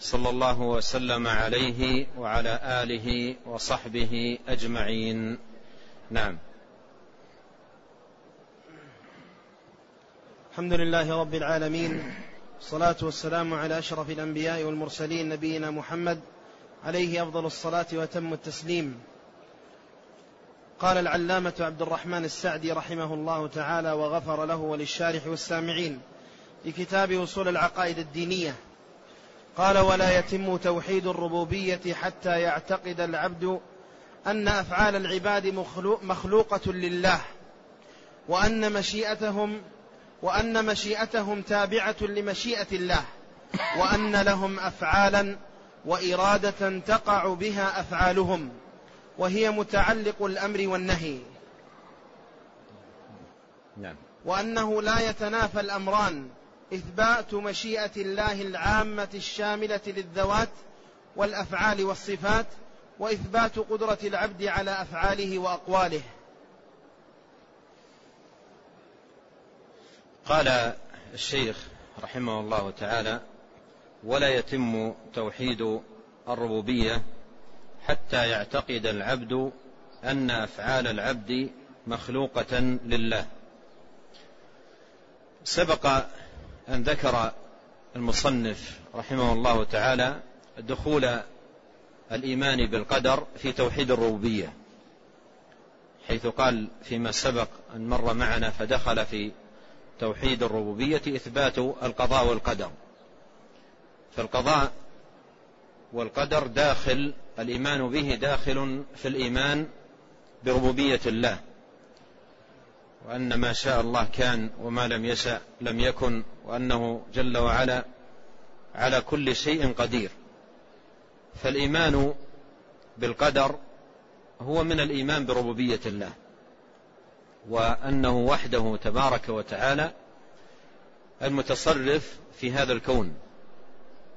صلى الله وسلم عليه وعلى آله وصحبه أجمعين. نعم. الحمد لله رب العالمين. الصلاة والسلام على أشرف الأنبياء والمرسلين نبينا محمد عليه أفضل الصلاة وتم التسليم. قال العلامة عبد الرحمن السعدي رحمه الله تعالى وغفر له وللشارح والسامعين في كتاب أصول العقائد الدينية. قال ولا يتم توحيد الربوبية حتى يعتقد العبد أن أفعال العباد مخلوقة لله وأن مشيئتهم وأن مشيئتهم تابعة لمشيئة الله وأن لهم افعالا وإرادة تقع بها أفعالهم وهي متعلق الأمر والنهي. نعم. وأنه لا يتنافى الأمران إثبات مشيئة الله العامة الشاملة للذوات والأفعال والصفات وإثبات قدرة العبد على أفعاله وأقواله. قال الشيخ رحمه الله تعالى ولا يتم توحيد الربوبية حتى يعتقد العبد أن أفعال العبد مخلوقة لله. سبق أن ذكر المصنف رحمه الله تعالى دخول الإيمان بالقدر في توحيد الربوبية حيث قال فيما سبق أن مر معنا فدخل في توحيد الربوبية إثبات القضاء والقدر. فالقضاء والقدر داخل الإيمان به داخل في الإيمان بربوبية الله. وأن ما شاء الله كان وما لم يشا لم يكن وأنه جل وعلا على كل شيء قدير. فالإيمان بالقدر هو من الإيمان بربوبية الله وأنه وحده تبارك وتعالى المتصرف في هذا الكون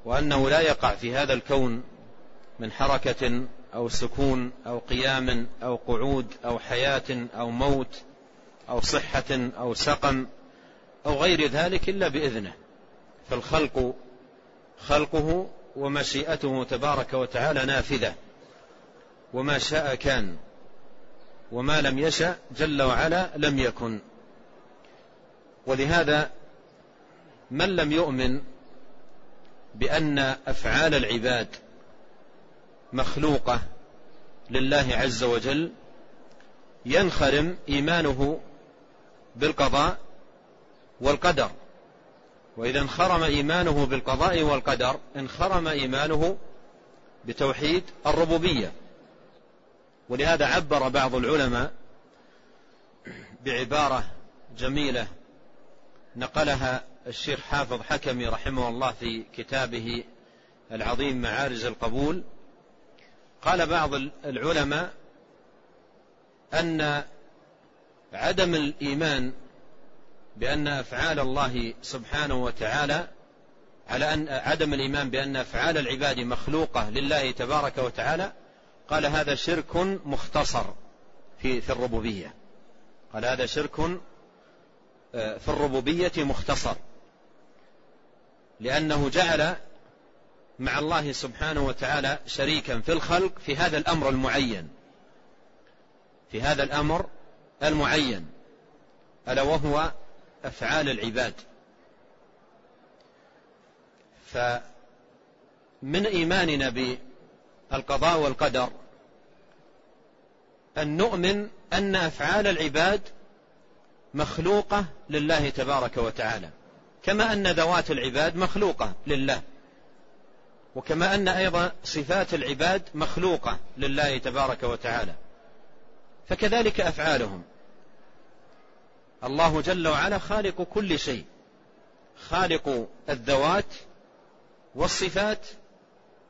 وأنه لا يقع في هذا الكون من حركة أو سكون أو قيام أو قعود أو حياة أو موت أو صحة أو سقم أو غير ذلك إلا بإذنه. فالخلق خلقه ومشيئته تبارك وتعالى نافذة. وما شاء كان. وما لم يشأ جل وعلا لم يكن. ولهذا من لم يؤمن بأن أفعال العباد مخلوقة لله عز وجل ينخرم إيمانه بالقضاء والقدر. وإذا انخرم إيمانه بالقضاء والقدر انخرم إيمانه بتوحيد الربوبية. ولهذا عبر بعض العلماء بعبارة جميلة نقلها الشيخ حافظ حكمي رحمه الله في كتابه العظيم معارج القبول. قال بعض العلماء أن عدم الإيمان بأن أفعال الله سبحانه وتعالى على أن عدم الإيمان بأن أفعال العباد مخلوقة لله تبارك وتعالى قال هذا شرك مختصر في في الربوبية. قال هذا شرك آه، في الربوبية مختصر. لأنه جعل مع الله سبحانه وتعالى شريكا في الخلق في هذا الأمر المعين. في هذا الأمر المعين ألا وهو أفعال العباد. فمن إيماننا بالقضاء والقدر أن نؤمن أن أفعال العباد مخلوقة لله تبارك وتعالى كما أن ذوات العباد مخلوقة لله وكما أن أيضا صفات العباد مخلوقة لله تبارك وتعالى. فكذلك أفعالهم. الله جل وعلا خالق كل شيء. خالق الذوات والصفات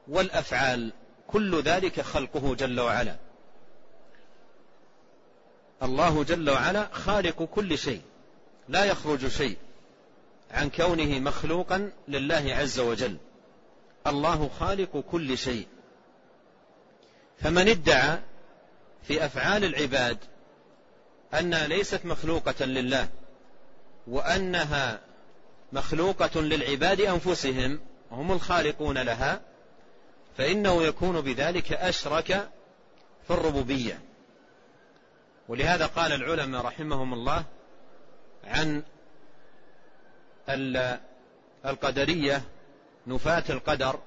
والأفعال. كل ذلك خلقه جل وعلا. الله جل وعلا خالق كل شيء. لا يخرج شيء عن كونه مخلوقا لله عز وجل. الله خالق كل شيء. فمن ادعى في أفعال العباد أنها ليست مخلوقة لله وأنها مخلوقة للعباد أنفسهم هم الخالقون لها فإنه يكون بذلك أشرك في الربوبية. ولهذا قال العلماء رحمهم الله عن القدرية نفاة القدر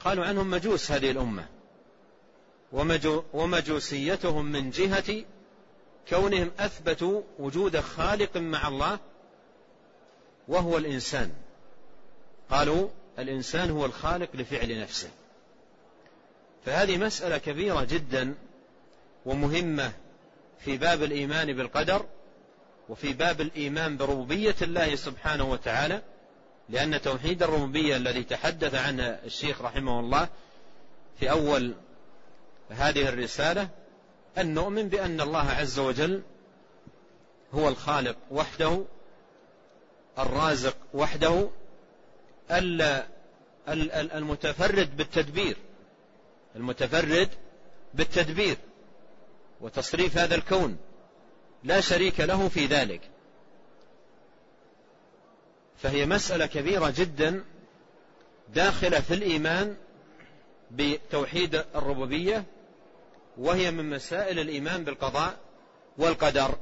قالوا عنهم مجوس هذه الأمة. ومجوسيتهم من جهة كونهم أثبتوا وجود خالق مع الله وهو الإنسان. قالوا الإنسان هو الخالق لفعل نفسه. فهذه مسألة كبيرة جدا ومهمة في باب الإيمان بالقدر وفي باب الإيمان بربوبية الله سبحانه وتعالى لأن توحيد الربوبية الذي تحدث عنه الشيخ رحمه الله في أول هذه الرسالة أن نؤمن بأن الله عز وجل هو الخالق وحده الرازق وحده المتفرد بالتدبير المتفرد بالتدبير وتصريف هذا الكون لا شريك له في ذلك. فهي مسألة كبيرة جدا داخلة في الإيمان بتوحيد الربوبية وهي من مسائل الإيمان بالقضاء والقدر.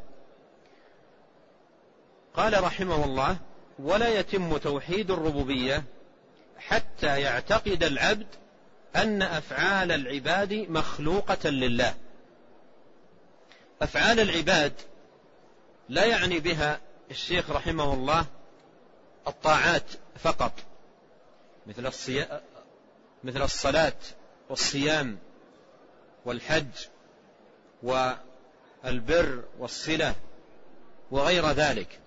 قال رحمه الله ولا يتم توحيد الربوبية حتى يعتقد العبد أن أفعال العباد مخلوقة لله. أفعال العباد لا يعني بها الشيخ رحمه الله الطاعات فقط مثل مثل الصلاة والصيام والحج والبر والصلة وغير ذلك.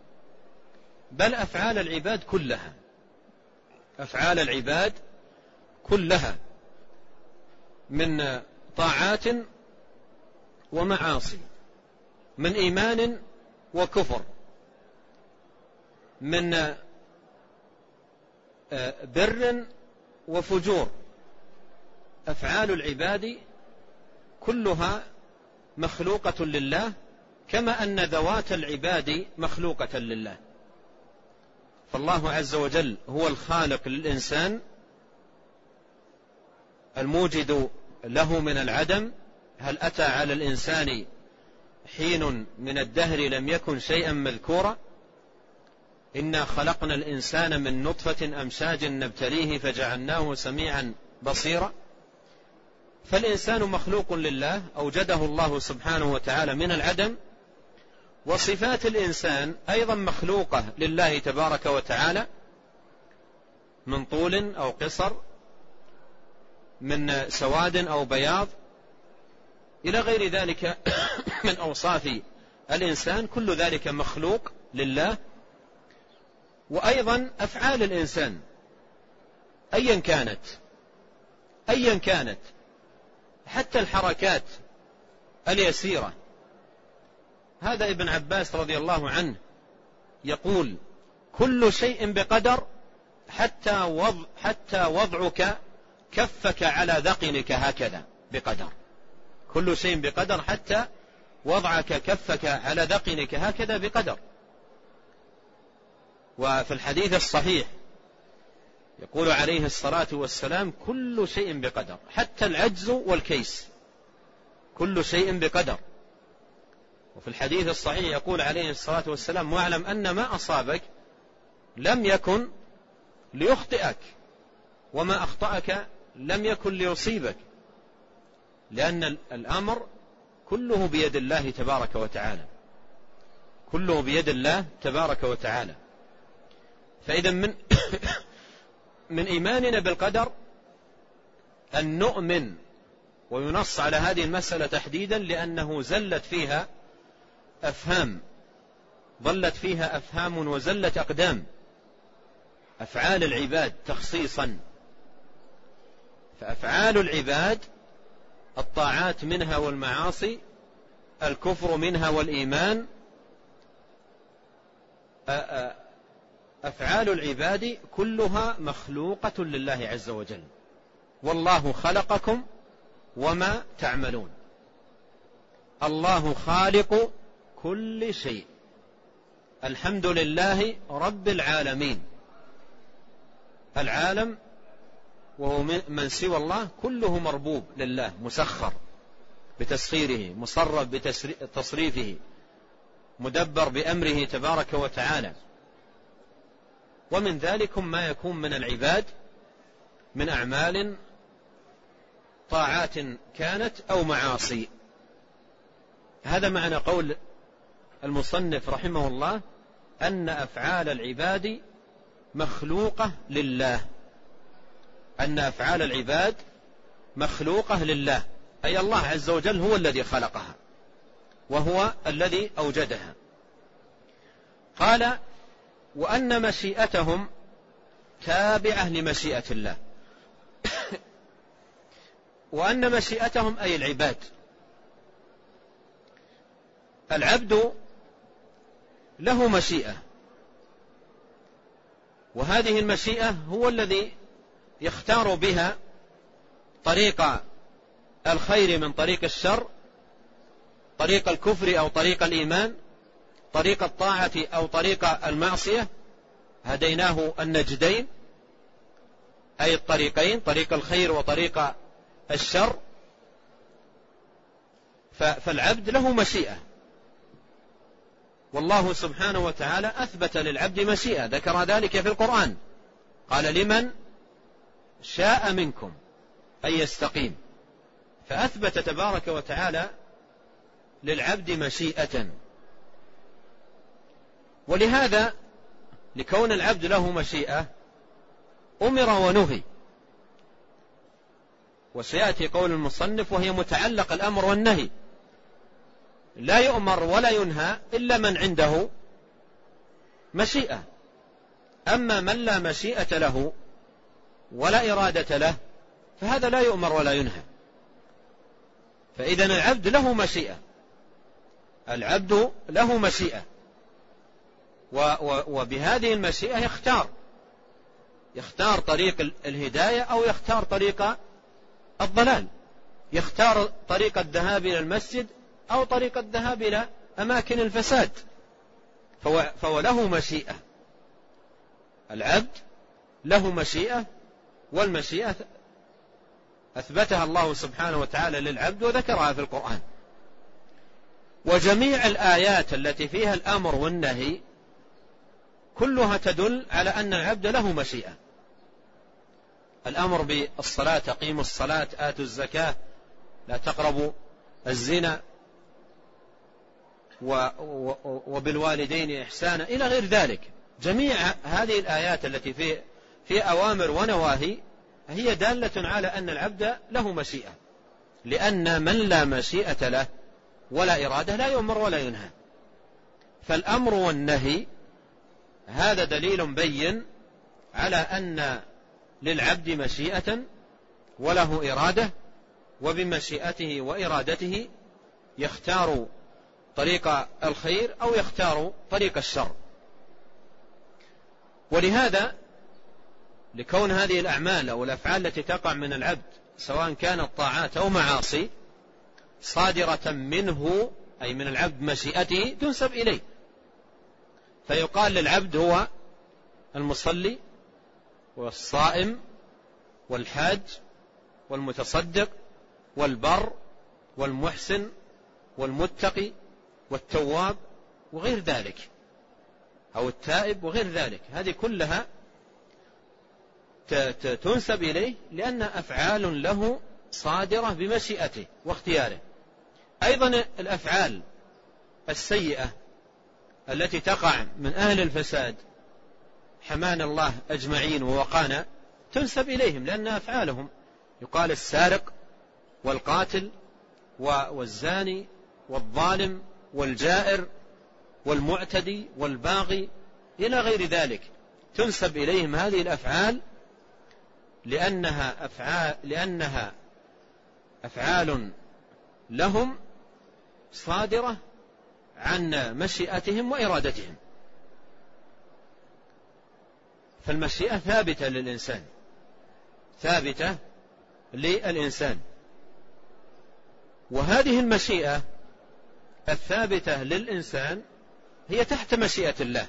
بل أفعال العباد كلها أفعال العباد كلها من طاعات ومعاصي من إيمان وكفر من آه، بر وفجور. أفعال العباد كلها مخلوقة لله كما أن ذوات العباد مخلوقة لله. فالله عز وجل هو الخالق للإنسان الموجد له من العدم. هل أتى على الإنسان حين من الدهر لم يكن شيئا مذكورا؟ إنا خلقنا الإنسان من نطفة أمشاج نبتليه فجعلناه سميعا بصيرا. فالإنسان مخلوق لله أوجده الله سبحانه وتعالى من العدم وصفات الإنسان أيضا مخلوقة لله تبارك وتعالى من طول أو قصر من سواد أو بياض إلى غير ذلك من أوصاف الإنسان كل ذلك مخلوق لله وأيضا أفعال الإنسان أيا كانت أيا كانت حتى الحركات اليسيرة. هذا ابن عباس رضي الله عنه يقول كل شيء بقدر حتى وضع حتى وضعك كفك على ذقنك هكذا بقدر. كل شيء بقدر حتى وضعك كفك على ذقنك هكذا بقدر. وفي الحديث الصحيح يقول عليه الصلاة والسلام كل شيء بقدر حتى العجز والكيس كل شيء بقدر. وفي الحديث الصحيح يقول عليه الصلاة والسلام واعلم أن ما أصابك لم يكن ليخطئك وما أخطأك لم يكن ليصيبك لأن الأمر كله بيد الله تبارك وتعالى كله بيد الله تبارك وتعالى. فإذا من من إيماننا بالقدر أن نؤمن وينص على هذه المسألة تحديدا لأنه زلت فيها أفهام ظلت فيها أفهام وزلت أقدام. أفعال العباد تخصيصا. فأفعال العباد الطاعات منها والمعاصي الكفر منها والإيمان أفعال العباد كلها مخلوقة لله عز وجل. والله خلقكم وما تعملون. الله خالق كل شيء. الحمد لله رب العالمين. العالم وهو من سوى الله كله مربوب لله مسخر بتسخيره مصرف بتصريفه مدبر بأمره تبارك وتعالى. ومن ذلك ما يكون من العباد من أعمال طاعات كانت أو معاصي. هذا معنى قول المصنف رحمه الله أن أفعال العباد مخلوقة لله. أن أفعال العباد مخلوقة لله. أي الله عز وجل هو الذي خلقها. وهو الذي أوجدها. قال وأن مشيئتهم تابعة لمشيئة الله. وأن مشيئتهم أي العباد. العبد له مشيئة. وهذه المشيئة هو الذي يختار بها طريق الخير من طريق الشر طريق الكفر أو طريق الإيمان طريق الطاعة أو طريق المعصية هديناه النجدين أي الطريقين طريق الخير وطريق الشر. فالعبد له مشيئة. والله سبحانه وتعالى أثبت للعبد مشيئة. ذكر ذلك في القرآن. قال لمن شاء منكم أن يستقيم. فأثبت تبارك وتعالى للعبد مشيئة. ولهذا لكون العبد له مشيئة أمر ونهي. وسيأتي قول المصنف وهي متعلق الأمر والنهي. لا يؤمر ولا ينهى إلا من عنده مشيئة. أما من لا مشيئة له ولا إرادة له فهذا لا يؤمر ولا ينهى. فإذا العبد له مشيئة. العبد له مشيئة. وبهذه المشيئة يختار. يختار طريق الهداية أو يختار طريق الضلال. يختار طريق الذهاب إلى المسجد أو طريق الذهاب إلى أماكن الفساد. فهو, له مشيئة. العبد له مشيئة والمشيئة أثبتها الله سبحانه وتعالى للعبد وذكرها في القرآن. وجميع الآيات التي فيها الأمر والنهي كلها تدل على أن العبد له مشيئة. الأمر بالصلاة أقيموا الصلاة آتوا الزكاة لا تقربوا الزنا وبالوالدين إحسانا إلى غير ذلك. جميع هذه الآيات التي في في أوامر ونواهي هي دالة على أن العبد له مشيئة. لأن من لا مشيئة له ولا إرادة لا يؤمر ولا ينهى. فالأمر والنهي هذا دليل بين على أن للعبد مشيئة وله إرادة وبمشيئته وإرادته يختار طريق الخير أو يختار طريق الشر. ولهذا لكون هذه الأعمال أو الأفعال التي تقع من العبد سواء كانت طاعات أو معاصي صادرة منه أي من العبد مشيئته تنسب إليه. فيقال للعبد هو المصلي والصائم والحاج والمتصدق والبر والمحسن والمتقي والتواب وغير ذلك أو التائب وغير ذلك. هذه كلها تنسب إليه لأن أفعال له صادرة بمشيئته واختياره. أيضا الأفعال السيئة التي تقع من أهل الفساد حمان الله أجمعين ووقانا تنسب إليهم لأنها أفعالهم. يقال السارق والقاتل والزاني والظالم والجائر والمعتدي والباغي إلى غير ذلك. تنسب إليهم هذه الأفعال لأنها أفعال لأنها أفعال لهم صادرة عن مشيئتهم وإرادتهم. فالمشيئة ثابتة للإنسان. ثابتة للإنسان. وهذه المشيئة الثابتة للإنسان هي تحت مشيئة الله.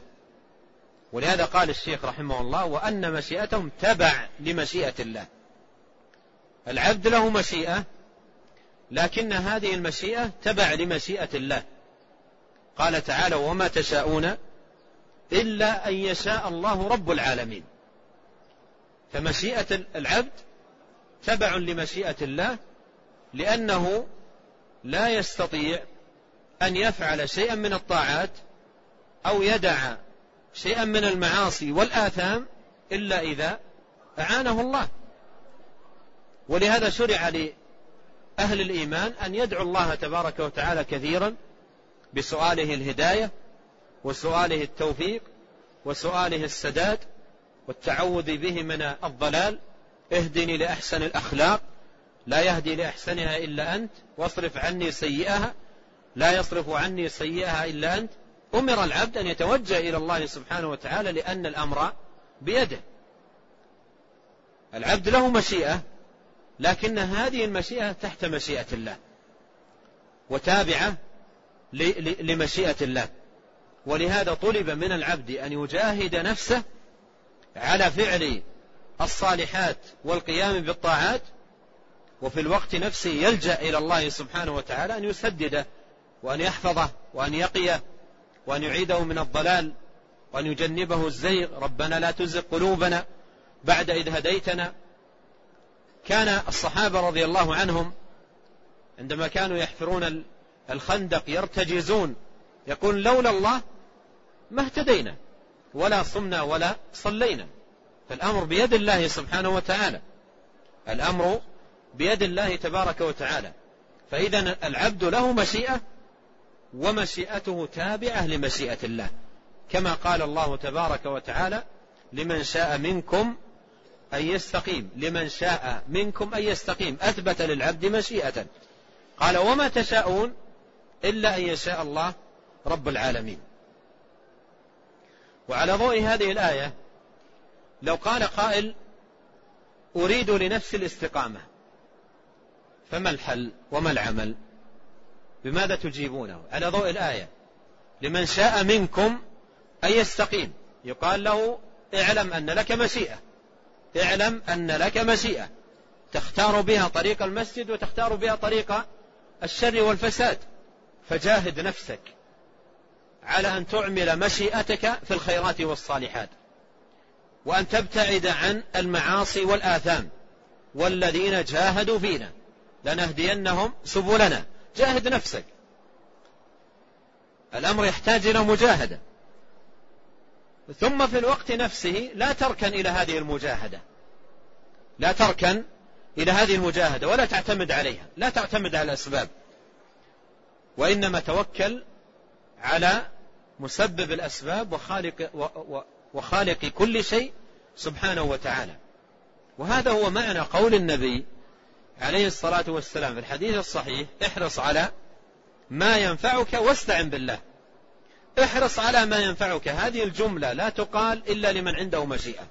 ولهذا قال الشيخ رحمه الله وأن مشيئتهم تبع لمشيئة الله. العبد له مشيئة لكن هذه المشيئة تبع لمشيئة الله. قال تعالى وما تشاءون إلا أن يشاء الله رب العالمين. فمشيئة العبد تبع لمشيئة الله لأنه لا يستطيع أن يفعل شيئا من الطاعات أو يدع شيئا من المعاصي والآثام إلا إذا أعانه الله. ولهذا شرع لأهل الإيمان أن يدعو الله تبارك وتعالى كثيرا بسؤاله الهداية وسؤاله التوفيق وسؤاله السداد والتعوذ به من الضلال. اهدني لأحسن الأخلاق لا يهدي لأحسنها إلا أنت واصرف عني سيئها لا يصرف عني سيئها إلا أنت. أمر العبد أن يتوجه إلى الله سبحانه وتعالى لأن الأمر بيده. العبد له مشيئة لكن هذه المشيئة تحت مشيئة الله. وتابعة لمشيئة الله. ولهذا طلب من العبد أن يجاهد نفسه على فعل الصالحات والقيام بالطاعات وفي الوقت نفسه يلجأ إلى الله سبحانه وتعالى أن يسدده وأن يحفظه وأن يقيه وأن يعيده من الضلال وأن يجنبه الزيغ. ربنا لا تزغ قلوبنا بعد إذ هديتنا. كان الصحابة رضي الله عنهم عندما كانوا يحفرون الخندق يرتجزون. يقول لولا الله ما اهتدينا ولا صمنا ولا صلينا. فالأمر بيد الله سبحانه وتعالى. الأمر بيد الله تبارك وتعالى. فإذا العبد له مشيئة ومشيئته تابعة لمشيئة الله. كما قال الله تبارك وتعالى لمن شاء منكم أن يستقيم. لمن شاء منكم أن يستقيم. أثبت للعبد مشيئة. قال وما تشاءون إلا أن يشاء الله رب العالمين. وعلى ضوء هذه الآية لو قال قائل أريد لنفسي الاستقامة فما الحل وما العمل؟ بماذا تجيبونه؟ على ضوء الآية لمن شاء منكم أن يستقيم. يقال له اعلم أن لك مشيئة اعلم أن لك مشيئة. تختار بها طريق المسجد وتختار بها طريق الشر والفساد. فجاهد نفسك على أن تعمل مشيئتك في الخيرات والصالحات وأن تبتعد عن المعاصي والآثام والذين جاهدوا فينا. لنهدينهم سبلنا. جاهد نفسك. الأمر يحتاج إلى مجاهدة. ثم في الوقت نفسه لا تركن إلى هذه المجاهدة. لا تركن إلى هذه المجاهدة ولا تعتمد عليها. لا تعتمد على الأسباب. وإنما توكل على مسبب الأسباب وخالق, وخالق كل شيء سبحانه وتعالى. وهذا هو معنى قول النبي عليه الصلاة والسلام في الحديث الصحيح احرص على ما ينفعك واستعن بالله. احرص على ما ينفعك. هذه الجملة لا تقال إلا لمن عنده مشيئة.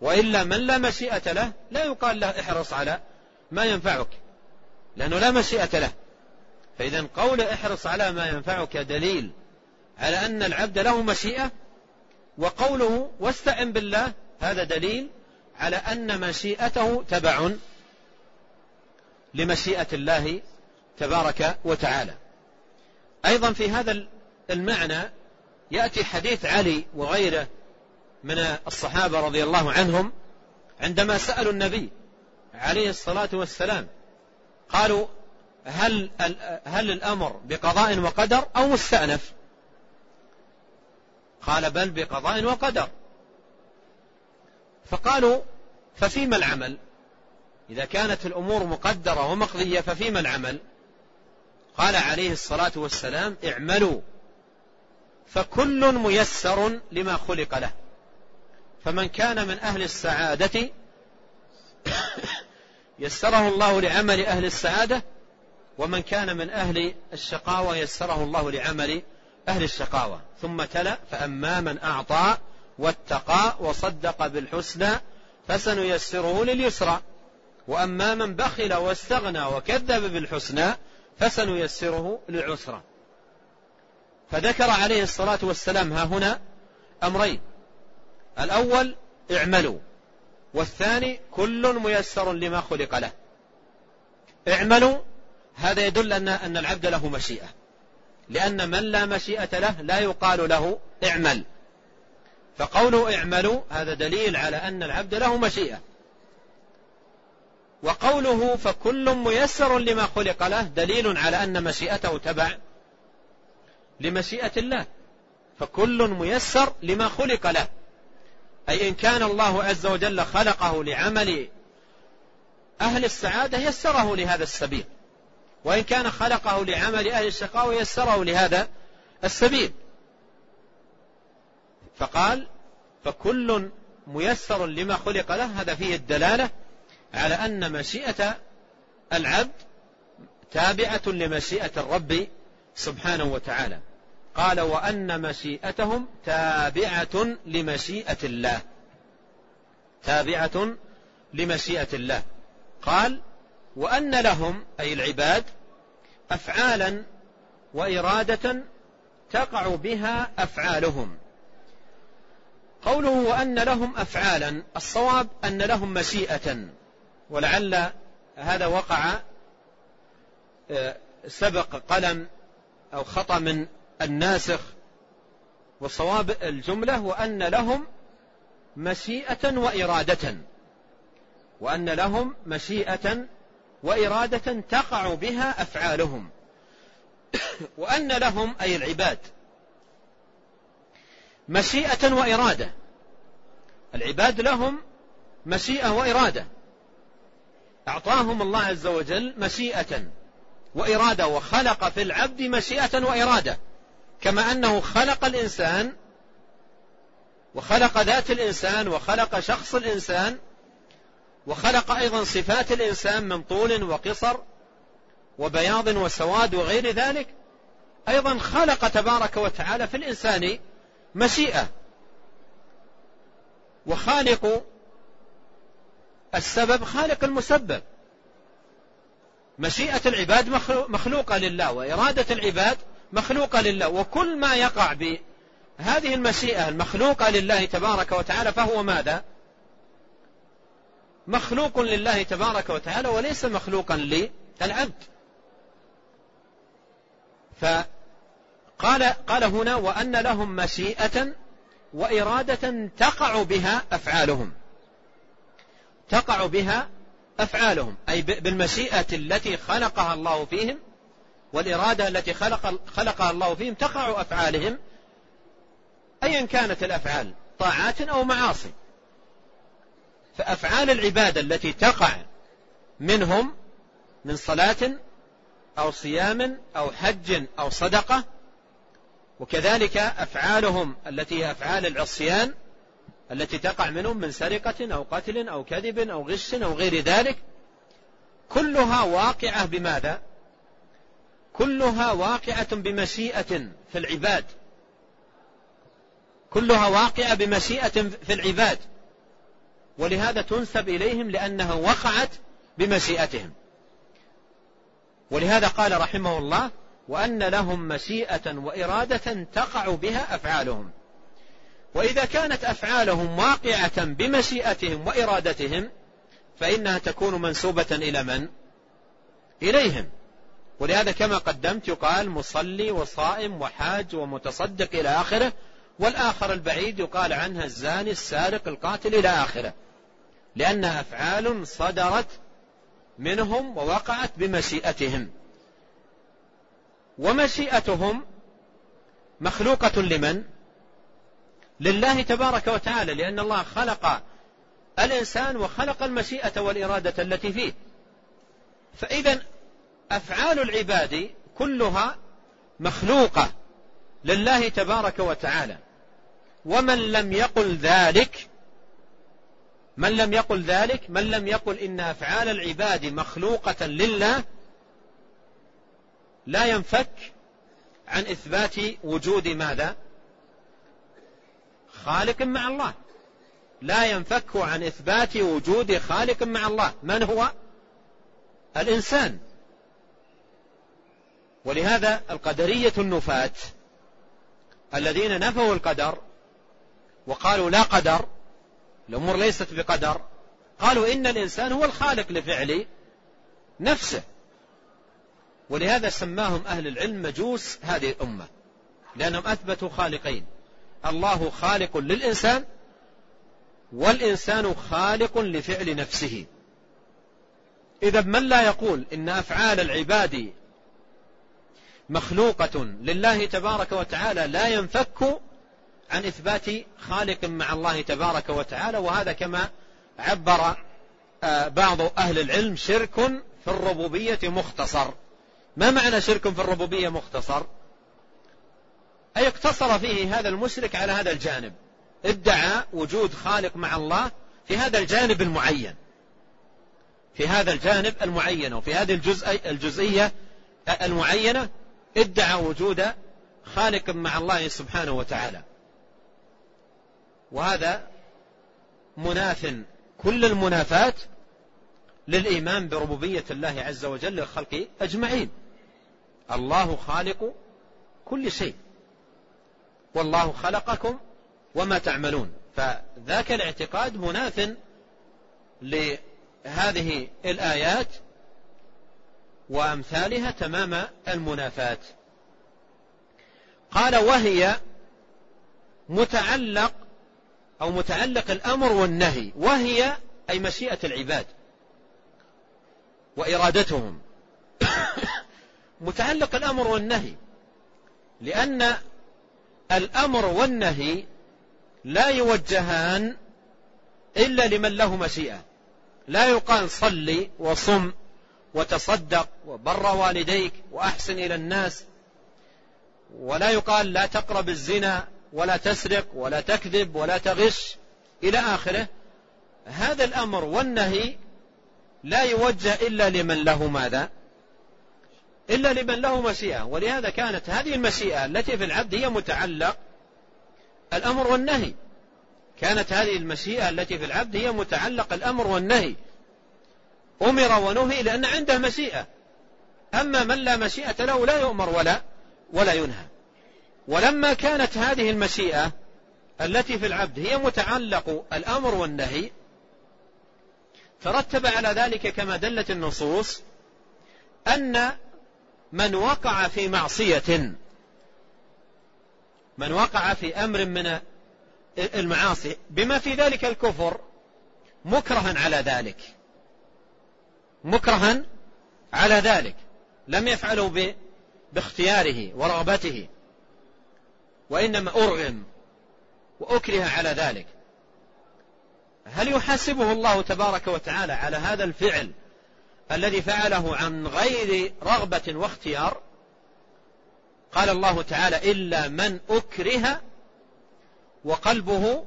وإلا من لا مشيئة له لا يقال له احرص على ما ينفعك لأنه لا مشيئة له. فإذا قول احرص على ما ينفعك دليل على أن العبد له مشيئة وقوله واستعن بالله هذا دليل على أن مشيئته تبع لمشيئة الله تبارك وتعالى. أيضا في هذا المعنى يأتي حديث علي وغيره من الصحابة رضي الله عنهم عندما سألوا النبي عليه الصلاة والسلام قالوا هل هل الأمر بقضاء وقدر أو مستأنف؟ قال بل بقضاء وقدر. فقالوا ففيما العمل؟ إذا كانت الأمور مقدرة ومقضية ففيما العمل؟ قال عليه الصلاة والسلام اعملوا فكل ميسر لما خلق له. فمن كان من أهل السعادة يسره الله لعمل أهل السعادة ومن كان من أهل الشقاوة يسره الله لعمل أهل الشقاوة. ثم تلا فأما من أعطى واتقى وصدق بالحسنى فسنيسره لليسرى. وأما من بخل واستغنى وكذب بالحسنى فسنيسره للعسرى فذكر عليه الصلاة والسلام ها هنا أمرين. الأول اعملوا. والثاني كل ميسر لما خلق له. اعملوا هذا يدل أن أن العبد له مشيئة. لأن من لا مشيئة له لا يقال له اعمل. فقوله اعملوا هذا دليل على أن العبد له مشيئة. وقوله فكل ميسر لما خلق له دليل على أن مشيئته تبع لمشيئة الله. فكل ميسر لما خلق له. أي إن كان الله عز وجل خلقه لعمل أهل السعادة يسره لهذا السبيل. وإن كان خلقه لعمل أهل الشقاوة يسره لهذا السبيل. فقال فكل ميسر لما خلق له هذا فيه الدلالة على أن مشيئة العبد تابعة لمشيئة الرب سبحانه وتعالى. قال وأن مشيئتهم تابعة لمشيئة الله. تابعة لمشيئة الله. قال وأن لهم أي العباد أفعالا وإرادة تقع بها أفعالهم. قوله وأن لهم أفعالا الصواب أن لهم مشيئة. ولعل هذا وقع آه، سبق قلم أو خطأ من الناسخ. وصواب الجملة وأن لهم مشيئة وإرادة. وأن لهم مشيئة وإرادة تقع بها أفعالهم. وأن لهم أي العباد مشيئة وإرادة. العباد لهم مشيئة وإرادة. أعطاهم الله عز وجل مشيئة وإرادة وخلق في العبد مشيئة وإرادة. كما أنه خلق الإنسان وخلق ذات الإنسان وخلق شخص الإنسان وخلق أيضا صفات الإنسان من طول وقصر وبياض وسواد وغير ذلك. أيضا خلق تبارك وتعالى في الإنسان مشيئة. وخالق السبب خالق المسبب. مشيئة العباد مخلوقة لله وإرادة العباد مخلوقة لله. وكل ما يقع بهذه المشيئة المخلوقة لله تبارك وتعالى فهو ماذا؟ مخلوق لله تبارك وتعالى وليس مخلوقا للعبد. فقال قال هنا وأن لهم مشيئة وإرادة تقع بها أفعالهم. تقع بها أفعالهم. أي بالمشيئة التي خلقها الله فيهم والإرادة التي خلق خلقها الله فيهم تقع أفعالهم أيا كانت الأفعال طاعات أو معاصي. فأفعال العبادة التي تقع منهم من صلاة أو صيام أو حج أو صدقة وكذلك أفعالهم التي هي أفعال العصيان التي تقع منهم من سرقة أو قتل أو كذب أو غش أو غير ذلك كلها واقعة بماذا؟ كلها واقعة بمشيئة في العباد كلها واقعة بمشيئة في العباد ولهذا تنسب إليهم لأنها وقعت بمشيئتهم. ولهذا قال رحمه الله وأن لهم مشيئة وإرادة تقع بها أفعالهم. وإذا كانت أفعالهم واقعة بمشيئتهم وإرادتهم فإنها تكون منسوبة إلى من؟ إليهم. ولهذا كما قدمت يقال مصلي وصائم وحاج ومتصدق إلى آخره والآخر البعيد يقال عنها الزاني السارق القاتل إلى آخره. لأنها أفعال صدرت منهم ووقعت بمشيئتهم. ومشيئتهم مخلوقة لمن؟ لله تبارك وتعالى لأن الله خلق الإنسان وخلق المشيئة والإرادة التي فيه. فإذا أفعال العباد كلها مخلوقة لله تبارك وتعالى. ومن لم يقل ذلك من لم يقل ذلك؟ من لم يقل إن أفعال العباد مخلوقة لله لا ينفك عن إثبات وجود ماذا؟ خالق مع الله. لا ينفك عن إثبات وجود خالق مع الله. من هو؟ الإنسان. ولهذا القدرية النفاة الذين نفوا القدر وقالوا لا قدر الأمور ليست بقدر. قالوا إن الإنسان هو الخالق لفعل نفسه. ولهذا سماهم أهل العلم مجوس هذه الأمة. لأنهم أثبتوا خالقين. الله خالق للإنسان والإنسان خالق لفعل نفسه. إذا من لا يقول إن أفعال العباد مخلوقة لله تبارك وتعالى لا ينفك عن إثبات خالق مع الله تبارك وتعالى وهذا كما عبر آه، بعض أهل العلم شرك في الربوبية مختصر. ما معنى شرك في الربوبية مختصر؟ أي اقتصر فيه هذا المشرك على هذا الجانب. ادعى وجود خالق مع الله في هذا الجانب المعين. في هذا الجانب المعين وفي هذه الجزء الجزئية المعينة ادعى وجود خالق مع الله سبحانه وتعالى. وهذا مناف كل المنافات للإيمان بربوبية الله عز وجل للخلق أجمعين. الله خالق كل شيء. والله خلقكم وما تعملون. فذاك الاعتقاد مناف لهذه الآيات وأمثالها تمام المنافاة قال وهي متعلق أو متعلق الأمر والنهي وهي أي مشيئة العباد وإرادتهم. متعلق الأمر والنهي لأن الأمر والنهي لا يوجهان إلا لمن له مشيئة. لا يقال صل وصم وتصدق وبر والديك وأحسن إلى الناس ولا يقال لا تقرب الزنا ولا تسرق ولا تكذب ولا تغش إلى آخره. هذا الأمر والنهي لا يوجه إلا لمن له ماذا؟ إلا لمن له مشيئة. ولهذا كانت هذه المشيئة التي في العبد هي متعلق الأمر والنهي. كانت هذه المشيئة التي في العبد هي متعلق الأمر والنهي. أمر ونهي لأن عنده مشيئة. أما من لا مشيئة له لا يؤمر ولا ولا ينهى. ولما كانت هذه المشيئة التي في العبد هي متعلق الأمر والنهي ترتب على ذلك كما دلت النصوص أن من وقع في معصية من وقع في أمر من المعاصي بما في ذلك الكفر مكرها على ذلك. مكرها على ذلك. لم يفعله باختياره ورغبته. وإنما أرغم وأكره على ذلك. هل يحاسبه الله تبارك وتعالى على هذا الفعل الذي فعله عن غير رغبة واختيار؟ قال الله تعالى إلا من أكره وقلبه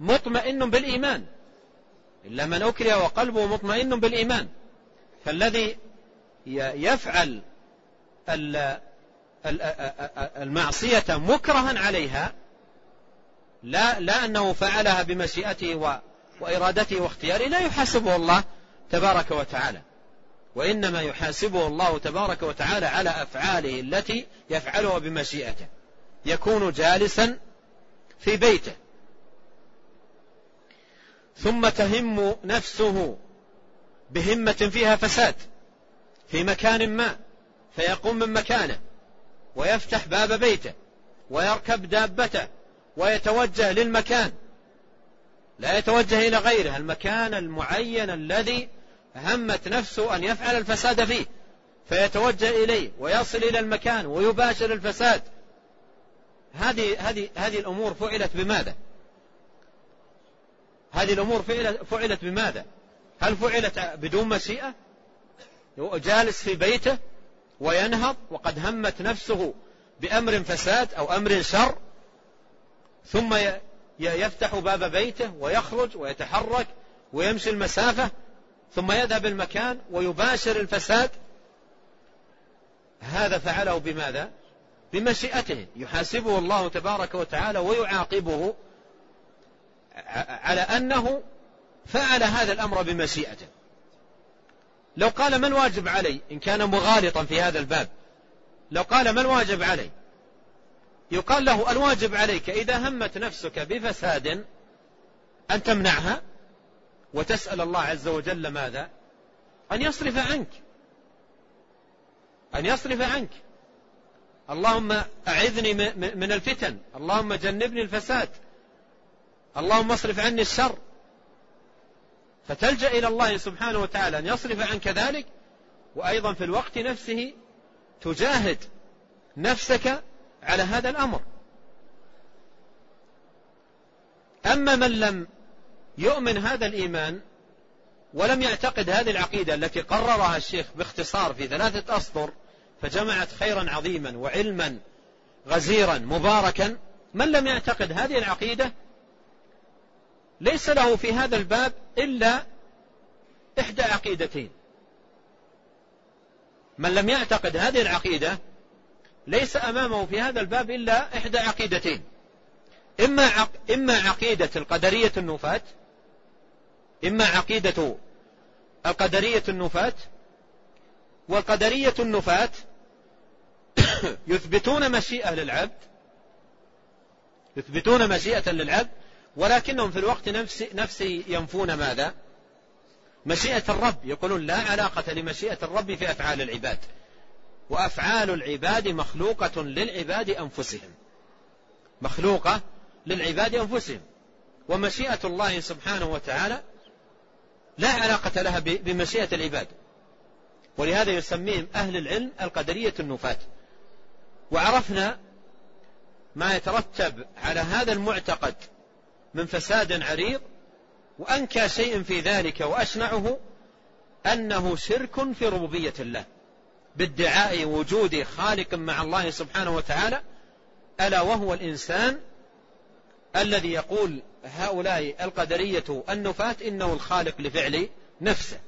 مطمئن بالإيمان. إلا من أكره وقلبه مطمئن بالإيمان. فالذي يفعل المعصية مكرها عليها لا لا أنه فعلها بمشيئته وإرادته واختياره لا يحاسبه الله تبارك وتعالى. وإنما يحاسبه الله تبارك وتعالى على أفعاله التي يفعلها بمشيئته. يكون جالسا في بيته. ثم تهم نفسه بهمة فيها فساد في مكان ما فيقوم من مكانه. ويفتح باب بيته ويركب دابته ويتوجه للمكان لا يتوجه إلى غيره المكان المعين الذي همت نفسه أن يفعل الفساد فيه فيتوجه إليه ويصل إلى المكان ويباشر الفساد هذه هذه هذه الأمور فعلت بماذا؟ هذه الأمور فعلت فعلت بماذا؟ هل فعلت بدون مشيئة؟ جالس في بيته وينهض وقد همت نفسه بأمر فساد أو أمر شر ثم يفتح باب بيته ويخرج ويتحرك ويمشي المسافة ثم يذهب المكان ويباشر الفساد. هذا فعله بماذا؟ بمشيئته. يحاسبه الله تبارك وتعالى ويعاقبه على أنه فعل هذا الأمر بمشيئته. لو قال ما الواجب علي؟ إن كان مغالطا في هذا الباب. لو قال ما الواجب علي؟ يقال له الواجب عليك إذا همت نفسك بفساد أن تمنعها وتسأل الله عز وجل ماذا؟ أن يصرف عنك. أن يصرف عنك. اللهم أعذني من الفتن. اللهم جنبني الفساد. اللهم اصرف عني الشر. فتلجأ إلى الله سبحانه وتعالى أن يصرف عنك ذلك وأيضا في الوقت نفسه تجاهد نفسك على هذا الأمر. أما من لم يؤمن هذا الإيمان ولم يعتقد هذه العقيدة التي قررها الشيخ باختصار في ثلاثة أسطر فجمعت خيرا عظيما وعلما غزيرا مباركا من لم يعتقد هذه العقيدة ليس له في هذا الباب إلا إحدى عقيدتين. من لم يعتقد هذه العقيدة ليس أمامه في هذا الباب إلا إحدى عقيدتين. إما عق... إما عقيدة القدرية النفاة إما عقيدة القدرية النفاة والقدرية النفاة يثبتون مشيئة للعبد يثبتون مشيئة للعبد ولكنهم في الوقت نفسه نفسه ينفون ماذا؟ مشيئة الرب. يقولون لا علاقة لمشيئة الرب في أفعال العباد. وأفعال العباد مخلوقة للعباد أنفسهم. مخلوقة للعباد أنفسهم. ومشيئة الله سبحانه وتعالى لا علاقة لها بمشيئة العباد. ولهذا يسميهم أهل العلم القدرية النفاة. وعرفنا ما يترتب على هذا المعتقد من فساد عريض وأنكى شيء في ذلك وأشنعه أنه شرك في ربوبية الله بادعاء وجود خالق مع الله سبحانه وتعالى ألا وهو الإنسان الذي يقول هؤلاء القدرية النفاة إنه الخالق لفعل نفسه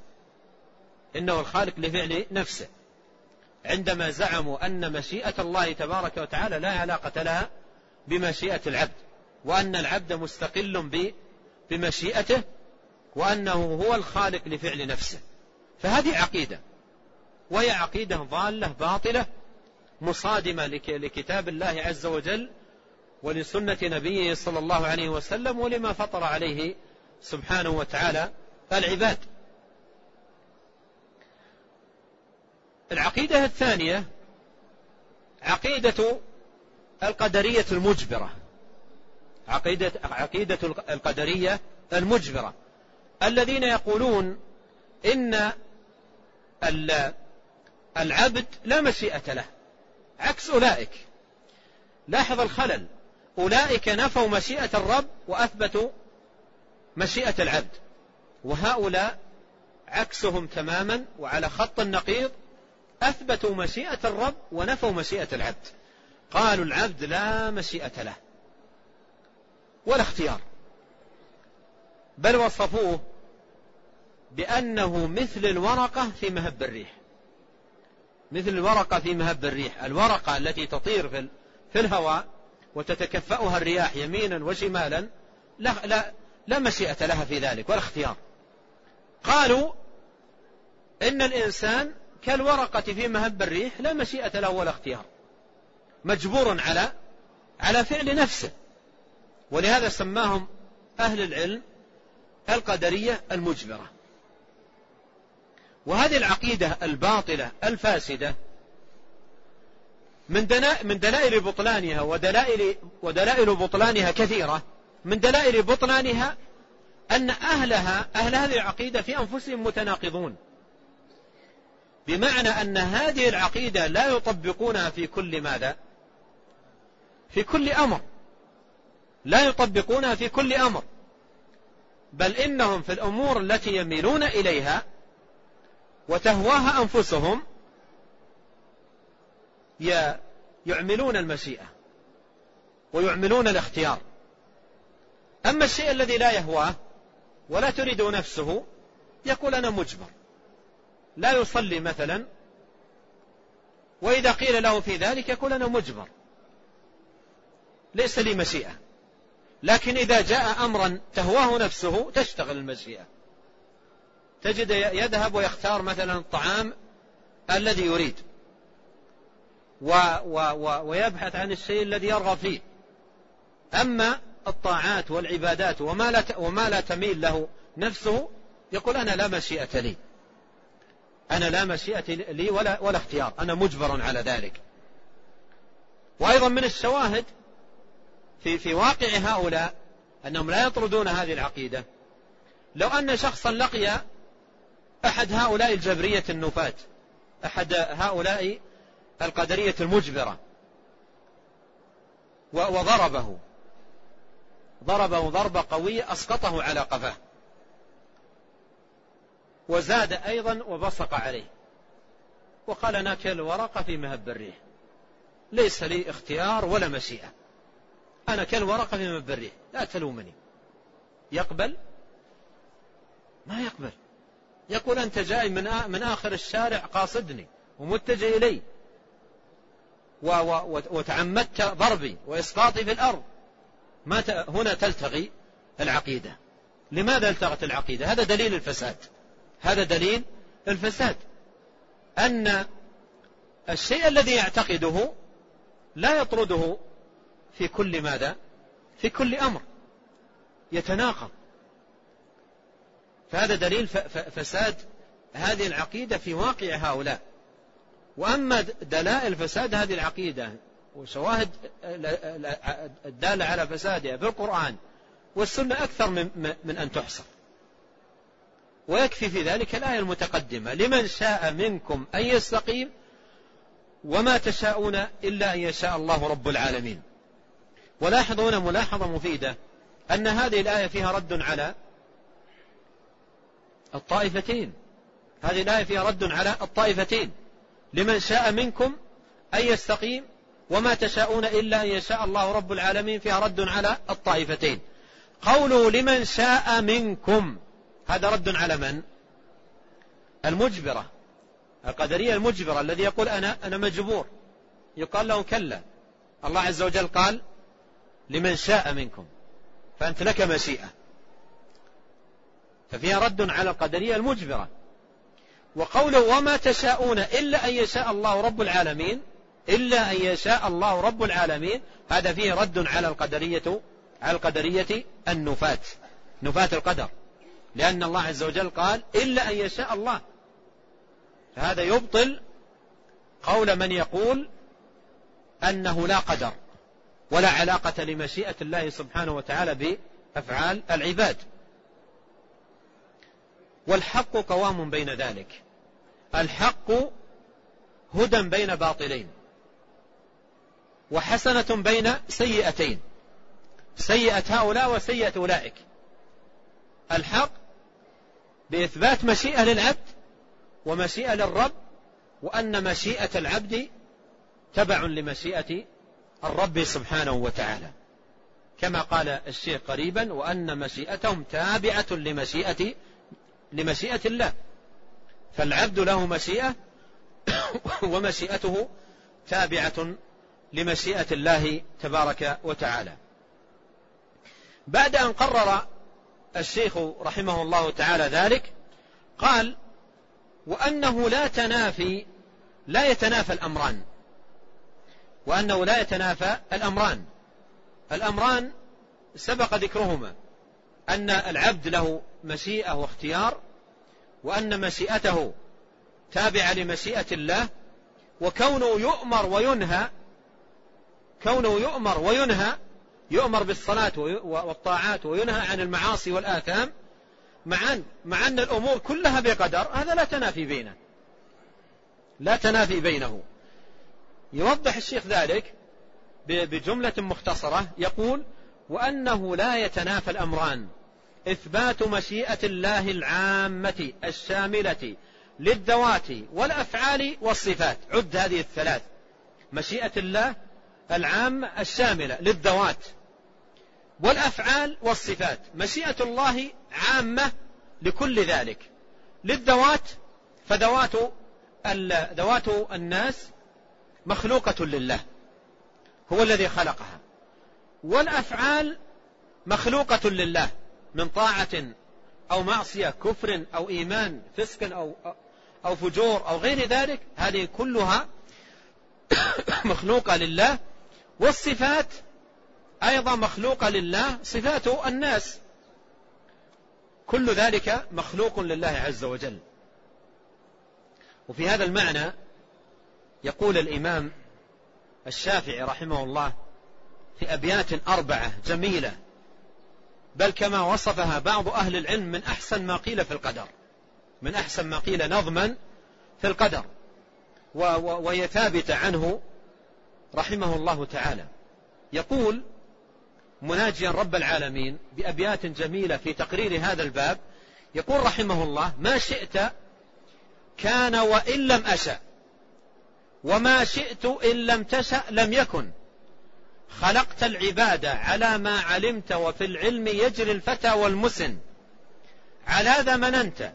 إنه الخالق لفعل نفسه. عندما زعموا أن مشيئة الله تبارك وتعالى لا علاقة لها بمشيئة العبد. وأن العبد مستقل بمشيئته وأنه هو الخالق لفعل نفسه. فهذه عقيدة. وهي عقيدة ضالة باطلة مصادمة لكتاب الله عز وجل ولسنة نبيه صلى الله عليه وسلم ولما فطر عليه سبحانه وتعالى العباد. العقيدة الثانية عقيدة القدرية المجبرة. عقيدة, عقيدة القدرية المجبرة. الذين يقولون إن العبد لا مشيئة له عكس أولئك. لاحظ الخلل. أولئك نفوا مشيئة الرب وأثبتوا مشيئة العبد. وهؤلاء عكسهم تماما وعلى خط النقيض أثبتوا مشيئة الرب ونفوا مشيئة العبد. قالوا العبد لا مشيئة له. ولا اختيار. بل وصفوه بأنه مثل الورقة في مهب الريح. مثل الورقة في مهب الريح. الورقة التي تطير في الهواء وتتكفأها الرياح يمينا وشمالا لا, لا, لا مشيئة لها في ذلك ولا اختيار. قالوا إن الإنسان كالورقة في مهب الريح لا مشيئة له ولا اختيار. مجبور على على فعل نفسه. ولهذا سماهم أهل العلم القدرية المجبرة. وهذه العقيدة الباطلة الفاسدة من من دلائل بطلانها ودلائل ودلائل بطلانها كثيرة. من دلائل بطلانها أن أهلها أهل هذه العقيدة في أنفسهم متناقضون. بمعنى أن هذه العقيدة لا يطبقونها في كل ماذا؟ في كل أمر. لا يطبقونها في كل أمر. بل إنهم في الأمور التي يميلون إليها وتهواها أنفسهم يعملون المشيئة ويعملون الاختيار. أما الشيء الذي لا يهواه ولا تريد نفسه يقول أنا مجبر. لا يصلي مثلا وإذا قيل له في ذلك يقول أنا مجبر. ليس لي مشيئة. لكن إذا جاء أمرا تهواه نفسه تشتغل المشيئة. تجد يذهب ويختار مثلا الطعام الذي يريد. و و و ويبحث عن الشيء الذي يرغب فيه. أما الطاعات والعبادات وما لا وما لا تميل له نفسه يقول أنا لا مشيئة لي. أنا لا مشيئة لي ولا ولا اختيار. أنا مجبر على ذلك. وأيضا من الشواهد في في واقع هؤلاء أنهم لا يطردون هذه العقيدة. لو أن شخصا لقي أحد هؤلاء الجبرية النفاة أحد هؤلاء القدرية المجبرة وضربه ضربه ضربة قوية أسقطه على قفاه. وزاد أيضا وبصق عليه. وقال ناكل الورقة في مهب الريح. ليس لي اختيار ولا مشيئة. أنا كالورقة في الريح لا تلومني. يقبل؟ ما يقبل. يقول أنت جاي من من آخر الشارع قاصدني ومتجه إلي. وتعمدت ضربي وإسقاطي في الأرض. ما. هنا تلتغي العقيدة. لماذا التغت العقيدة؟ هذا دليل الفساد. هذا دليل الفساد. أن الشيء الذي يعتقده لا يطرده في كل ماذا؟ في كل أمر يتناقض. فهذا دليل فساد هذه العقيدة في واقع هؤلاء. وأما دلائل فساد هذه العقيدة وشواهد الدالة على فسادها في القرآن والسنة أكثر من, أن تحصر. ويكفي في ذلك الآية المتقدمة لمن شاء منكم أن يستقيم وما تشاءون إلا أن يشاء الله رب العالمين. ولاحظ هنا ملاحظة مفيدة أن هذه الآية فيها رد على الطائفتين. هذه الآية فيها رد على الطائفتين. لمن شاء منكم أن يستقيم وما تشاءون إلا أن يشاء الله رب العالمين فيها رد على الطائفتين. قوله لمن شاء منكم هذا رد على من؟ المجبرة القدرية المجبرة الذي يقول أنا أنا مجبور. يقال له كلا. الله عز وجل قال لمن شاء منكم فأنت لك مشيئة. ففيها رد على القدرية المجبرة. وقوله وما تشاءون إلا أن يشاء الله رب العالمين إلا أن يشاء الله رب العالمين هذا فيه رد على القدرية على القدرية النفاة نفاة القدر. لأن الله عز وجل قال إلا أن يشاء الله. فهذا يبطل قول من يقول أنه لا قدر. ولا علاقة لمشيئة الله سبحانه وتعالى بأفعال العباد. والحق قوام بين ذلك. الحق هدى بين باطلين. وحسنة بين سيئتين. سيئة هؤلاء وسيئة أولئك. الحق بإثبات مشيئة للعبد ومشيئة للرب وأن مشيئة العبد تبع لمشيئة الرب سبحانه وتعالى. كما قال الشيخ قريبا وأن مشيئتهم تابعة لمشيئة لمشيئة الله. فالعبد له مشيئة ومشيئته تابعة لمشيئة الله تبارك وتعالى. بعد أن قرر الشيخ رحمه الله تعالى ذلك قال وأنه لا تنافي لا يتنافى الأمران. وأنه لا يتنافى الأمران. الأمران سبق ذكرهما أن العبد له مشيئة واختيار وأن مشيئته تابعة لمشيئة الله وكونه يؤمر وينهى كونه يؤمر وينهى يؤمر بالصلاة والطاعات وينهى عن المعاصي والآثام مع أن, مع أن الأمور كلها بقدر هذا لا تنافي بينه. لا تنافي بينه. يوضح الشيخ ذلك بجملة مختصرة. يقول وأنه لا يتنافى الأمران. إثبات مشيئة الله العامة الشاملة للذوات والأفعال والصفات. عد هذه الثلاث. مشيئة الله العامة الشاملة للذوات والأفعال والصفات. مشيئة الله عامة لكل ذلك. للذوات فذوات ذوات الناس مخلوقة لله. هو الذي خلقها. والأفعال مخلوقة لله. من طاعة أو معصية كفر أو إيمان فسق أو أو فجور أو غير ذلك هذه كلها مخلوقة لله. والصفات أيضا مخلوقة لله. صفات الناس. كل ذلك مخلوق لله عز وجل. وفي هذا المعنى يقول الإمام الشافعي رحمه الله في أبيات أربعة جميلة بل كما وصفها بعض أهل العلم من أحسن ما قيل في القدر من أحسن ما قيل نظما في القدر وهي ثابتة عنه رحمه الله تعالى. يقول مناجيا رب العالمين بأبيات جميلة في تقرير هذا الباب يقول رحمه الله ما شئت كان وإن لم أشأ. وما شئت إن لم تشأ لم يكن. خلقت العباد على ما علمت وفي العلم يجري الفتى والمسن. على ذا مننت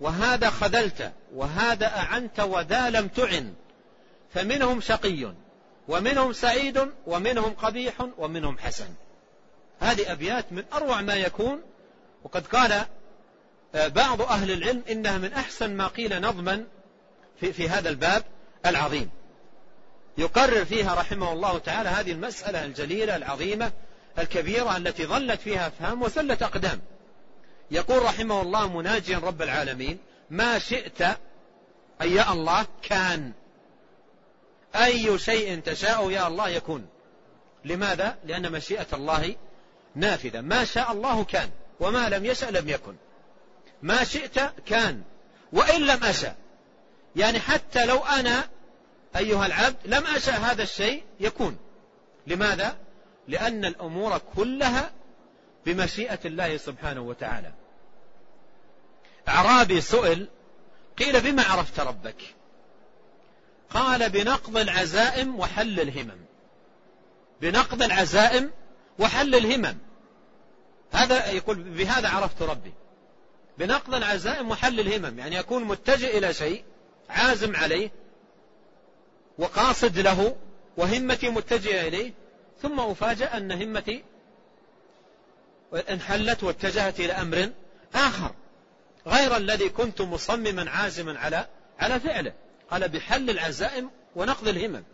وهذا خذلت وهذا أعنت وذا لم تعن. فمنهم شقي ومنهم سعيد ومنهم قبيح ومنهم حسن. هذه أبيات من أروع ما يكون وقد قال آه، بعض أهل العلم إنها من أحسن ما قيل نظما في, في هذا الباب. العظيم. يقرر فيها رحمه الله تعالى هذه المسألة الجليلة العظيمة الكبيرة التي ظلت فيها أفهام وسلت أقدام. يقول رحمه الله مناجيا رب العالمين ما شئت أي يا الله كان. أي شيء تشاء يا الله يكون. لماذا؟ لأن مشيئة الله نافذة. ما شاء الله كان. وما لم يشأ لم يكن. ما شئت كان. وإن لم أشأ. يعني حتى لو أنا أيها العبد لم أشأ هذا الشيء يكون. لماذا؟ لأن الأمور كلها بمشيئة الله سبحانه وتعالى. أعرابي سئل قيل بما عرفت ربك؟ قال بنقض العزائم وحل الهمم. بنقض العزائم وحل الهمم. هذا يقول بهذا عرفت ربي. بنقض العزائم وحل الهمم يعني أكون متجه إلى شيء عازم عليه وقاصد له وهمتي متجهة إليه ثم أفاجأ أن همتي انحلت واتجهت إلى أمر آخر غير الذي كنت مصمما عازما على على فعله. قال بحل العزائم ونقض الهمم.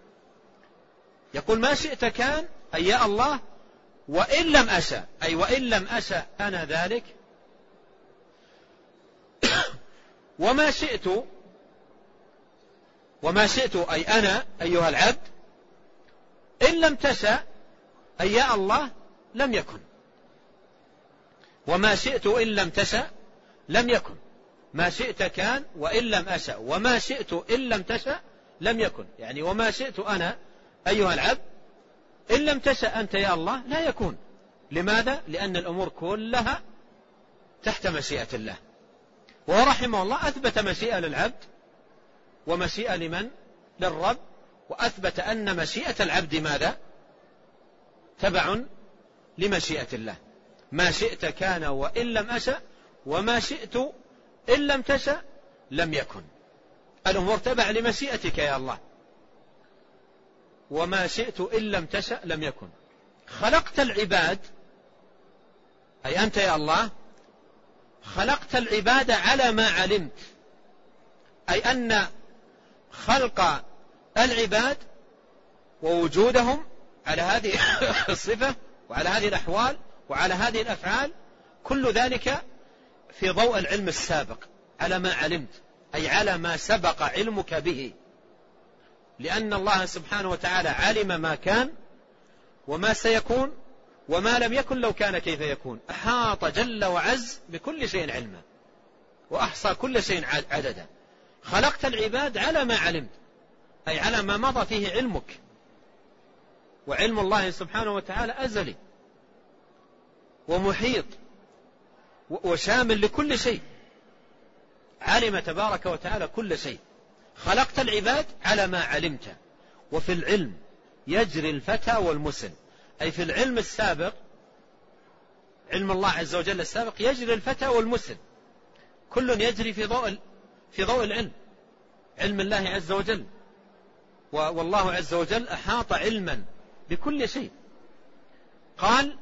يقول ما شئت كان أي يا الله وإن لم أشأ أي وإن لم أشأ أنا ذلك. وما شئت وما شئت أي أنا أيها العبد إن لم تشأ أي يا الله لم يكن. وما شئت إن لم تشأ لم يكن. ما شئت كان وإن لم أشأ. وما شئت إن لم تشأ لم يكن. يعني وما شئت أنا أيها العبد إن لم تشأ أنت يا الله لا يكون. لماذا؟ لأن الأمور كلها تحت مشيئة الله. ورحمه الله أثبت مشيئة للعبد ومشيئة لمن؟ للرب. وأثبت أن مشيئة العبد ماذا؟ تبع لمشيئة الله. ما شئت كان وإن لم أشأ وما شئت إن لم تشأ لم يكن. الأمور تبع لمشيئتك يا الله. وما شئت إن لم تشأ لم يكن. خلقت العباد أي أنت يا الله خلقت العباد على ما علمت. أي أن خلق العباد ووجودهم على هذه الصفة وعلى هذه الأحوال وعلى هذه الأفعال كل ذلك في ضوء العلم السابق على ما علمت أي على ما سبق علمك به. لأن الله سبحانه وتعالى علم ما كان وما سيكون وما لم يكن لو كان كيف يكون. أحاط جل وعز بكل شيء علما وأحصى كل شيء عددا. خلقت العباد على ما علمت أي على ما مضى فيه علمك. وعلم الله سبحانه وتعالى أزلي ومحيط وشامل لكل شيء. علم تبارك وتعالى كل شيء. خلقت العباد على ما علمت. وفي العلم يجري الفتى والمسن. أي في العلم السابق علم الله عز وجل السابق يجري الفتى والمسلم كل يجري في ضوء في ضوء العلم علم الله عز وجل. والله عز وجل أحاط علما بكل شيء. قال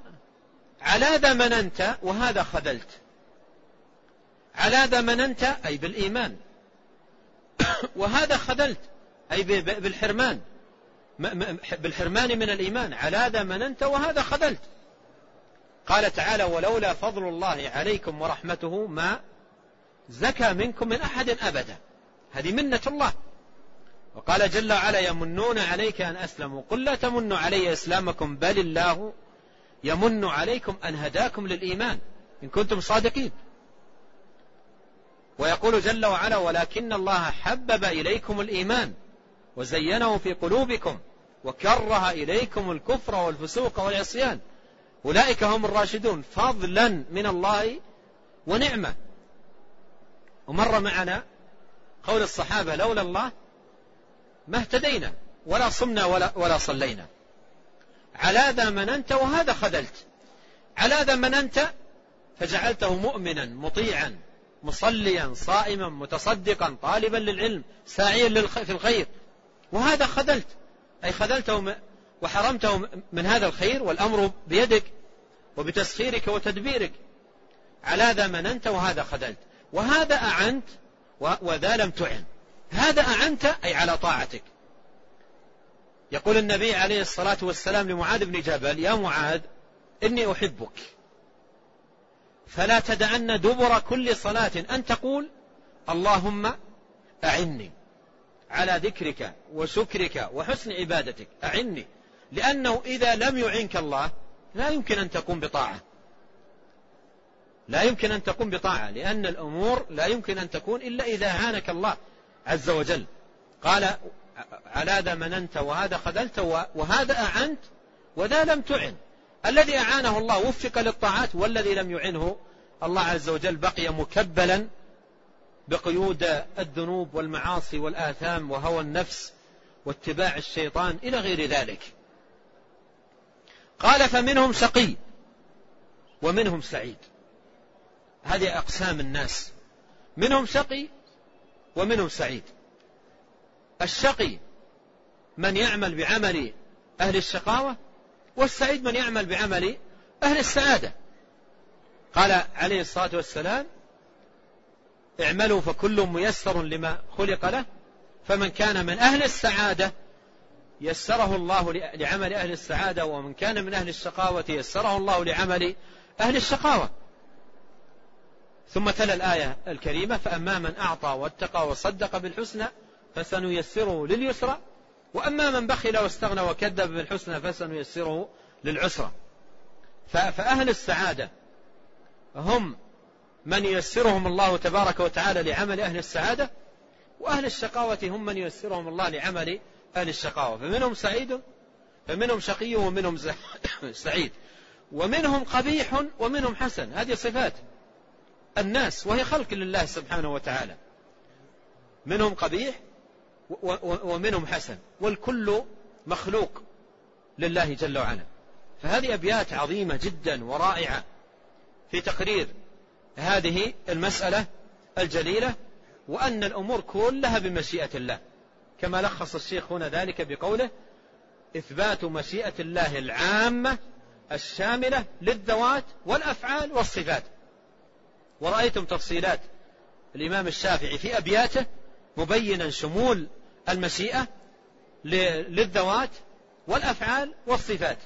على ذا مننت وهذا خذلت. على ذا مننت أي بالإيمان. وهذا خذلت أي بالحرمان. بالحرمان من الإيمان. على ذا مننت وهذا خذلت. قال تعالى ولولا فضل الله عليكم ورحمته ما زكى منكم من أحد أبدا. هذه منة الله. وقال جل وعلا يمنون عليك أن أسلموا. قل لا تمنوا علي إسلامكم بل الله يمن عليكم أن هداكم للإيمان إن كنتم صادقين. ويقول جل وعلا ولكن الله حبب إليكم الإيمان وزينه في قلوبكم وكره إليكم الكفر والفسوق والعصيان. أولئك هم الراشدون فضلا من الله ونعمة. ومر معنا قول الصحابة لولا الله ما اهتدينا ولا صمنا ولا, ولا صلينا. على ذا مننت وهذا خذلت. على ذا مننت فجعلته مؤمنا مطيعا مصليا صائما متصدقا طالبا للعلم ساعيا في الخير. وهذا خذلت. أي خذلته وحرمته من هذا الخير والأمر بيدك وبتسخيرك وتدبيرك. على ذا مننت وهذا خذلت. وهذا أعنت وذا لم تعن. هذا أعنت أي على طاعتك. يقول النبي عليه الصلاة والسلام لمعاذ بن جبل يا معاذ إني أحبك. فلا تدعن دبر كل صلاة. أن تقول اللهم أعني على ذكرك وشكرك وحسن عبادتك. أعني. لأنه إذا لم يعنك الله لا يمكن أن تقوم بطاعة. لا يمكن أن تقوم بطاعة لأن الأمور لا يمكن أن تكون إلا إذا أعانك الله عز وجل. قال على ذا مننت وهذا خذلت وهذا أعنت وذا لم تعن. الذي أعانه الله وفق للطاعات والذي لم يعنه الله عز وجل بقي مكبلا بقيود الذنوب والمعاصي والآثام وهوى النفس واتباع الشيطان إلى غير ذلك. قال فمنهم شقي ومنهم سعيد. هذه أقسام الناس. منهم شقي ومنهم سعيد. الشقي من يعمل بعمل أهل الشقاوة والسعيد من يعمل بعمل أهل السعادة. قال عليه الصلاة والسلام اعملوا فكل ميسر لما خلق له فمن كان من أهل السعادة يسره الله لعمل أهل السعادة ومن كان من أهل الشقاوة يسره الله لعمل أهل الشقاوة. ثم تلا الآية الكريمة فأما من أعطى واتقى وصدق بالحسنى فسنيسره لليسرى وأما من بخل واستغنى وكذب بالحسنى فسنيسره للعسرى. فأهل السعادة هم من ييسرهم الله تبارك وتعالى لعمل أهل السعادة وأهل الشقاوة هم من ييسرهم الله لعمل أهل الشقاوة. فمنهم سعيد فمنهم شقي ومنهم سعيد. ومنهم قبيح ومنهم حسن. هذه صفات. الناس وهي خلق لله سبحانه وتعالى. منهم قبيح ومنهم حسن والكل مخلوق لله جل وعلا. فهذه أبيات عظيمة جدا ورائعة في تقرير هذه المسألة الجليلة وأن الأمور كلها بمشيئة الله. كما لخص الشيخ هنا ذلك بقوله إثبات مشيئة الله العامة الشاملة للذوات والأفعال والصفات. ورأيتم تفصيلات. الإمام الشافعي في أبياته مبينا شمول المشيئة للذوات والأفعال والصفات.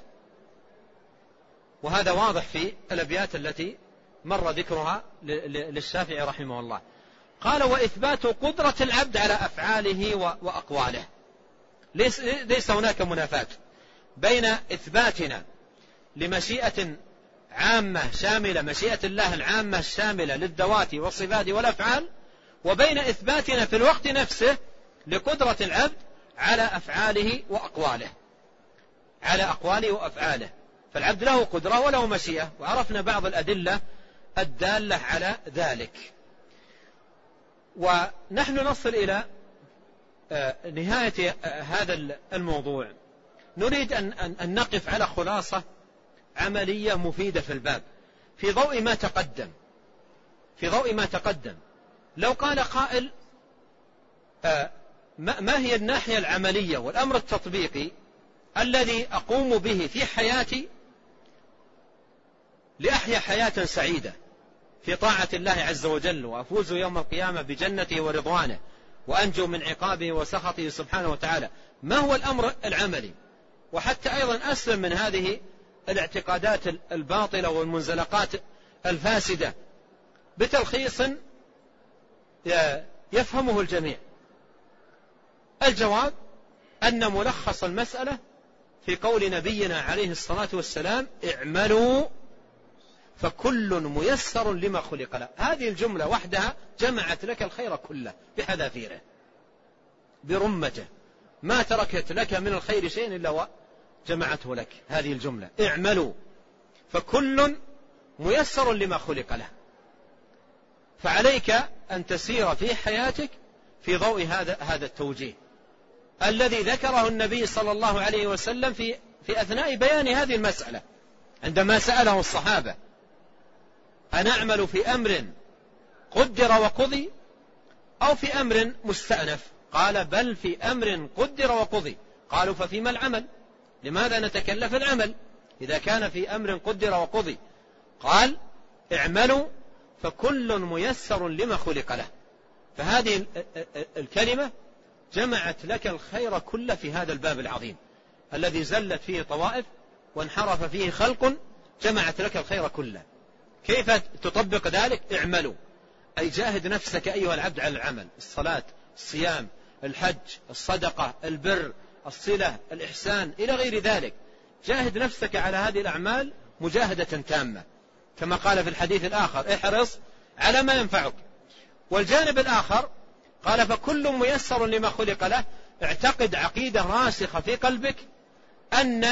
وهذا واضح في الأبيات التي مر ذكرها للشافعي رحمه الله. قال وإثبات قدرة العبد على أفعاله وأقواله. ليس, هناك منافاة بين إثباتنا لمشيئة عامة شاملة مشيئة الله العامة الشاملة للذوات والصفات والأفعال وبين إثباتنا في الوقت نفسه لقدرة العبد على أفعاله وأقواله. على أقواله وأفعاله. فالعبد له قدرة وله مشيئة وعرفنا بعض الأدلة الدالة على ذلك. ونحن نصل إلى آه، نهاية آه، هذا الموضوع. نريد أن نقف على خلاصة عملية مفيدة في الباب. في ضوء ما تقدم. في ضوء ما تقدم. لو قال قائل آه ما هي الناحية العملية والأمر التطبيقي الذي أقوم به في حياتي لأحيا حياة سعيدة في طاعة الله عز وجل وأفوز يوم القيامة بجنته ورضوانه وأنجو من عقابه وسخطه سبحانه وتعالى. ما هو الأمر العملي؟ وحتى أيضا أسلم من هذه الاعتقادات الباطلة والمنزلقات الفاسدة بتلخيص يفهمه الجميع. الجواب أن ملخص المسألة في قول نبينا عليه الصلاة والسلام اعملوا فكل ميسر لما خلق له. هذه الجملة وحدها جمعت لك الخير كله بحذافيره برمته ما تركت لك من الخير شيء إلا وجمعته لك هذه الجملة. اعملوا. فكل ميسر لما خلق له. فعليك أن تسير في حياتك في ضوء هذا هذا التوجيه. الذي ذكره النبي صلى الله عليه وسلم في في أثناء بيان هذه المسألة. عندما سأله الصحابة أنعمل في أمر قدر وقضي أو في أمر مستأنف؟ قال بل في أمر قدر وقضي. قالوا ففيما العمل؟ لماذا نتكلف العمل؟ إذا كان في أمر قدر وقضي. قال اعملوا فكل ميسر لما خلق له. فهذه الكلمة جمعت لك الخير كله في هذا الباب العظيم. الذي زلت فيه طوائف وانحرف فيه خلق جمعت لك الخير كله. كيف تطبق ذلك؟ اعملوا. أي جاهد نفسك أيها العبد على العمل. الصلاة الصيام الحج الصدقة البر الصلة الإحسان إلى غير ذلك. جاهد نفسك على هذه الأعمال مجاهدة تامة كما قال في الحديث الآخر احرص على ما ينفعك. والجانب الآخر قال فكل ميسر لما خلق له. اعتقد عقيدة راسخة في قلبك أن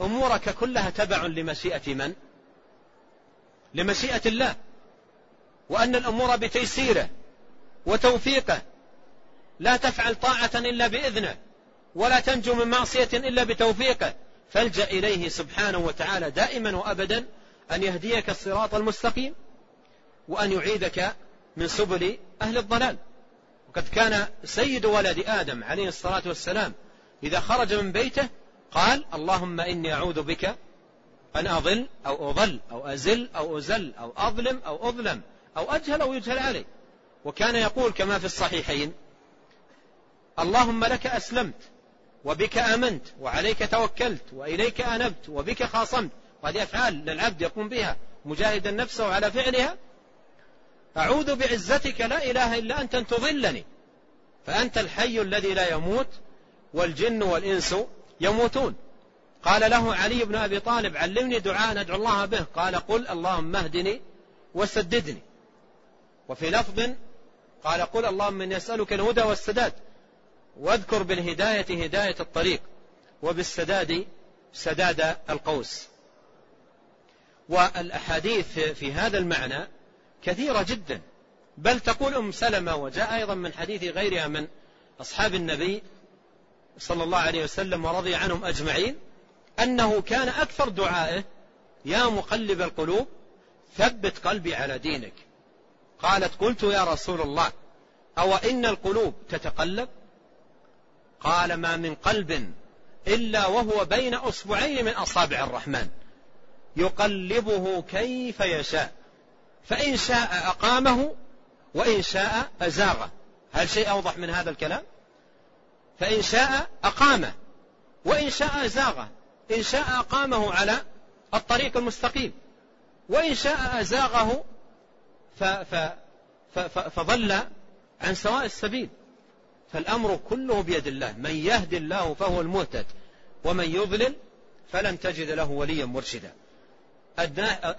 أمورك كلها تبع لمشيئة من؟ لمشيئة الله. وأن الأمور بتيسيره وتوفيقه. لا تفعل طاعة إلا بإذنه. ولا تنجو من معصية إلا بتوفيقه فالجأ إليه سبحانه وتعالى دائما وأبدا أن يهديك الصراط المستقيم وأن يعيدك من سبل أهل الضلال. وقد كان سيد ولد آدم عليه الصلاة والسلام إذا خرج من بيته قال اللهم إني أعوذ بك أن أضل أو أضل أو أزل أو أزل أو أظلم أو أظلم أو أجهل أو يجهل علي. وكان يقول كما في الصحيحين اللهم لك أسلمت وبك آمنت وعليك توكلت وإليك أنبت وبك خاصمت. وهذه أفعال للعبد يقوم بها مجاهدا نفسه على فعلها. أعوذ بعزتك لا إله إلا أنت أن تضلني. فأنت الحي الذي لا يموت والجن والإنس يموتون. قال له علي بن أبي طالب علمني دعاء ندعو الله به. قال قل اللهم اهدني وسددني. وفي لفظ قال قل اللهم إني أسألك الهدى والسداد. واذكر بالهداية هداية الطريق وبالسداد سداد القوس. والأحاديث في هذا المعنى كثيرة جدا بل تقول أم سلمة وجاء أيضا من حديث غيرها من أصحاب النبي صلى الله عليه وسلم ورضي عنهم أجمعين أنه كان أكثر دعائه يا مقلب القلوب ثبت قلبي على دينك. قالت قلت يا رسول الله أو إن القلوب تتقلب؟ قال ما من قلب إلا وهو بين أصبعين من أصابع الرحمن. يقلبه كيف يشاء. فإن شاء أقامه وإن شاء أزاغه هل شيء أوضح من هذا الكلام؟ فإن شاء أقامه وإن شاء أزاغه إن شاء أقامه على الطريق المستقيم. وإن شاء أزاغه فضل عن سواء السبيل. فالأمر كله بيد الله. من يهد الله فهو المهتد ومن يضلل فلن تجد له وليا مرشدا.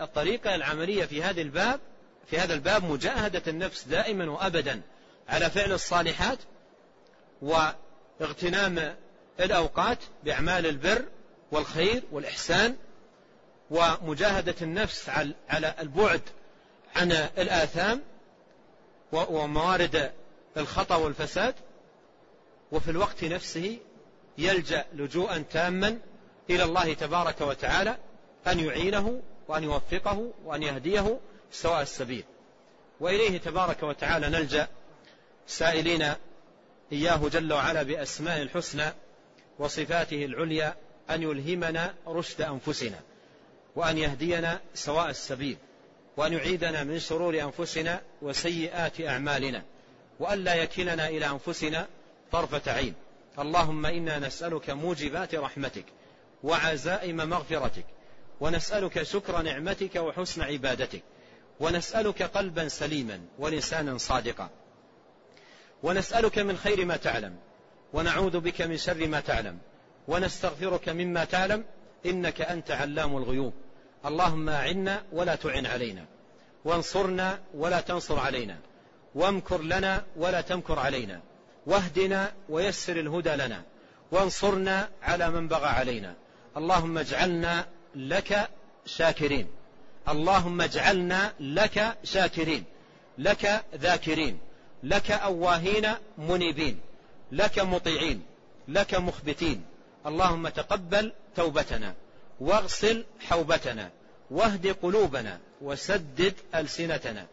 الطريقة العملية في هذا الباب في هذا الباب مجاهدة النفس دائما وأبدا على فعل الصالحات واغتنام الأوقات بأعمال البر والخير والإحسان ومجاهدة النفس على البعد عن الآثام وموارد الخطأ والفساد. وفي الوقت نفسه يلجأ لجوءا تاما إلى الله تبارك وتعالى أن يعينه وأن يوفقه وأن يهديه سواء السبيل. وإليه تبارك وتعالى نلجأ. سائلين إياه جل وعلا بأسماء الحسنى وصفاته العليا أن يلهمنا رشد أنفسنا وأن يهدينا سواء السبيل وأن يعيدنا من شرور أنفسنا وسيئات أعمالنا وأن لا يكلنا إلى أنفسنا طرفة عين. اللهم إنا نسألك موجبات رحمتك وعزائم مغفرتك ونسألك شكر نعمتك وحسن عبادتك ونسألك قلبا سليما ولسانا صادقا. ونسألك من خير ما تعلم ونعوذ بك من شر ما تعلم ونستغفرك مما تعلم إنك أنت علام الغيوب. اللهم أعنا ولا تعن علينا وانصرنا ولا تنصر علينا وامكر لنا ولا تمكر علينا. واهدنا ويسر الهدى لنا وانصرنا على من بغى علينا. اللهم اجعلنا لك شاكرين. اللهم اجعلنا لك شاكرين. لك ذاكرين. لك أواهين منيبين. لك مطيعين. لك مخبتين. اللهم تقبل توبتنا. واغسل حوبتنا. واهد قلوبنا. وسدد ألسنتنا.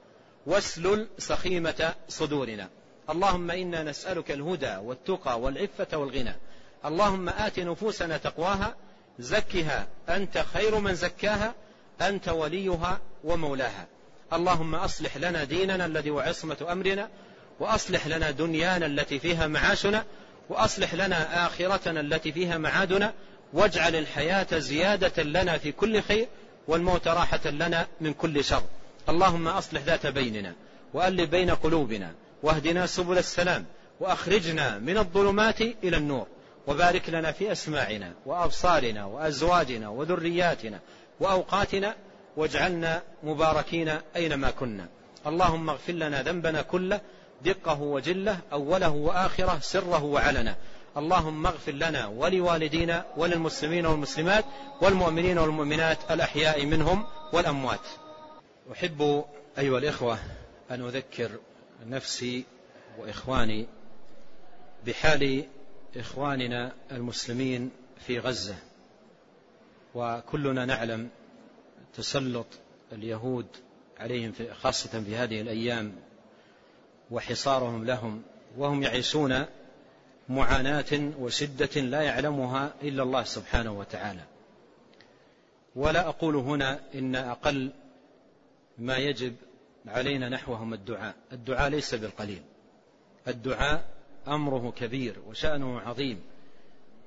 واسلل سخيمة صدورنا. اللهم إنا نسألك الهدى والتقى والعفة والغنى. اللهم آت نفوسنا تقواها زكها أنت خير من زكاها أنت وليها ومولاها. اللهم أصلح لنا ديننا الذي هو عصمة أمرنا وأصلح لنا دنيانا التي فيها معاشنا وأصلح لنا آخرتنا التي فيها معادنا واجعل الحياة زيادة لنا في كل خير والموت راحة لنا من كل شر. اللهم أصلح ذات بيننا وألف بين قلوبنا. واهدنا سبل السلام وأخرجنا من الظلمات إلى النور وبارك لنا في أسماعنا وأبصارنا وأزواجنا وذرياتنا وأوقاتنا واجعلنا مباركين أينما كنا. اللهم اغفر لنا ذنبنا كله دقه وجله أوله وآخره سره وعلنه. اللهم اغفر لنا ولوالدينا وللمسلمين والمسلمات والمؤمنين والمؤمنات الأحياء منهم والأموات. أحب أيها الإخوة أن أذكر نفسي وإخواني بحال إخواننا المسلمين في غزة. وكلنا نعلم تسلط اليهود عليهم خاصة في هذه الأيام وحصارهم لهم وهم يعيشون معاناة وشدة لا يعلمها إلا الله سبحانه وتعالى. ولا أقول هنا إن أقل ما يجب علينا نحوهم الدعاء. الدعاء ليس بالقليل. الدعاء أمره كبير وشأنه عظيم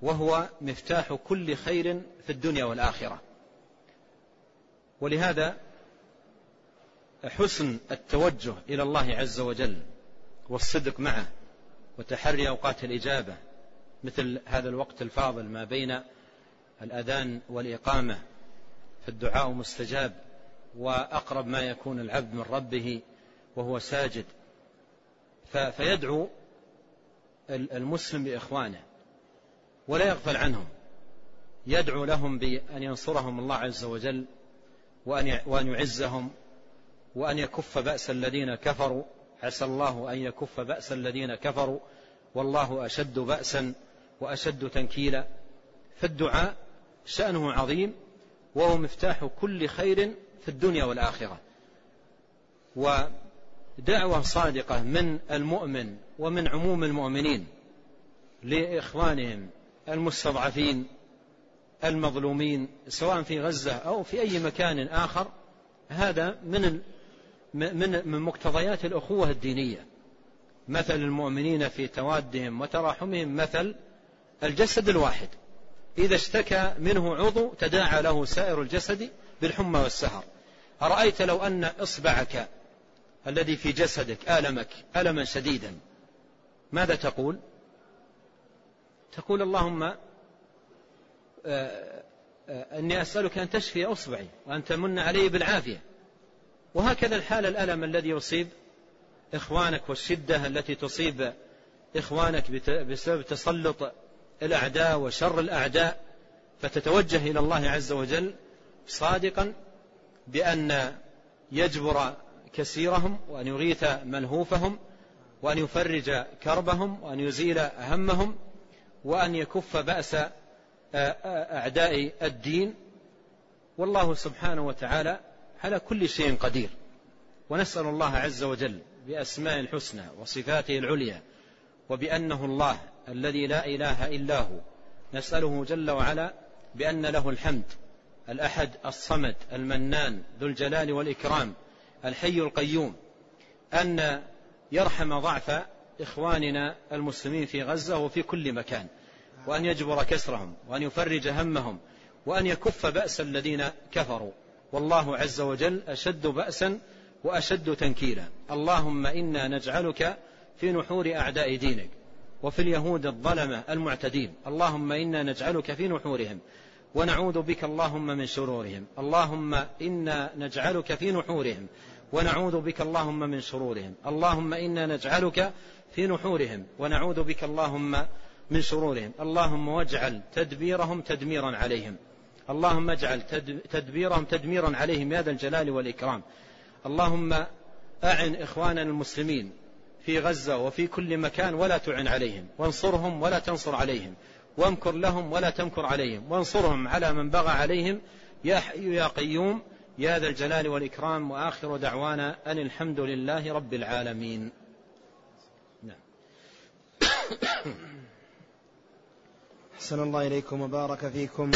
وهو مفتاح كل خير في الدنيا والآخرة. ولهذا حسن التوجه إلى الله عز وجل والصدق معه وتحري أوقات الإجابة مثل هذا الوقت الفاضل ما بين الأذان والإقامة فالدعاء مستجاب. وأقرب ما يكون العبد من ربه وهو ساجد. فيدعو المسلم بإخوانه ولا يغفل عنهم. يدعو لهم بأن ينصرهم الله عز وجل وأن يعزهم وأن يكف بأس الذين كفروا. عسى الله أن يكف بأس الذين كفروا. والله أشد بأسا وأشد تنكيلا. فالدعاء شأنه عظيم وهو مفتاح كل خير في الدنيا والآخرة. ودعوة صادقة من المؤمن ومن عموم المؤمنين لإخوانهم المستضعفين المظلومين سواء في غزة أو في أي مكان آخر. هذا من من من مقتضيات الأخوة الدينية. مثل المؤمنين في توادهم وتراحمهم مثل الجسد الواحد. إذا اشتكى منه عضو تداعى له سائر الجسد بالحمى والسهر. أرأيت لو أن إصبعك الذي في جسدك آلمك ألما شديدا ماذا تقول؟ تقول اللهم آه، آه، أني أسألك أن تشفي أصبعي وأن تمن علي بالعافية. وهكذا الحال الألم الذي يصيب إخوانك والشدة التي تصيب إخوانك بسبب تسلط الأعداء وشر الأعداء فتتوجه إلى الله عز وجل صادقا بأن يجبر كسيرهم وأن يغيث ملهوفهم وأن يفرج كربهم وأن يزيل همهم وأن يكف بأس أعداء الدين. والله سبحانه وتعالى على كل شيء قدير. ونسأل الله عز وجل بأسماء الحسنى وصفاته العليا وبأنه الله الذي لا إله إلا هو. نسأله جل وعلا بأن له الحمد الأحد الصمد المنان ذو الجلال والإكرام الحي القيوم أن يرحم ضعف إخواننا المسلمين في غزة وفي كل مكان وأن يجبر كسرهم وأن يفرج همهم وأن يكف بأس الذين كفروا. والله عز وجل أشد بأسا وأشد تنكيلا. اللهم إنا نجعلك في نحور أعداء دينك وفي اليهود الظلمة المعتدين. اللهم إنا نجعلك في نحورهم. ونعوذ بك اللهم من شرورهم. اللهم إنا نجعلك في نحورهم. ونعوذ بك اللهم من شرورهم. اللهم إنا نجعلك في نحورهم. ونعوذ بك اللهم من شرورهم. اللهم واجعل تدبيرهم تدميرا عليهم. اللهم اجعل تدبيرهم تدميرا عليهم يا ذا الجلال والإكرام. اللهم أعن إخواننا المسلمين في غزة وفي كل مكان ولا تعن عليهم. وانصرهم ولا تنصر عليهم. وامكر لهم ولا تمكر عليهم. وانصرهم على من بغى عليهم. يا حي يا قيوم. يا ذا الجلال والإكرام. وآخر دعوانا أن الحمد لله رب العالمين. نعم. أحسن الله إليكم وبارك فيكم.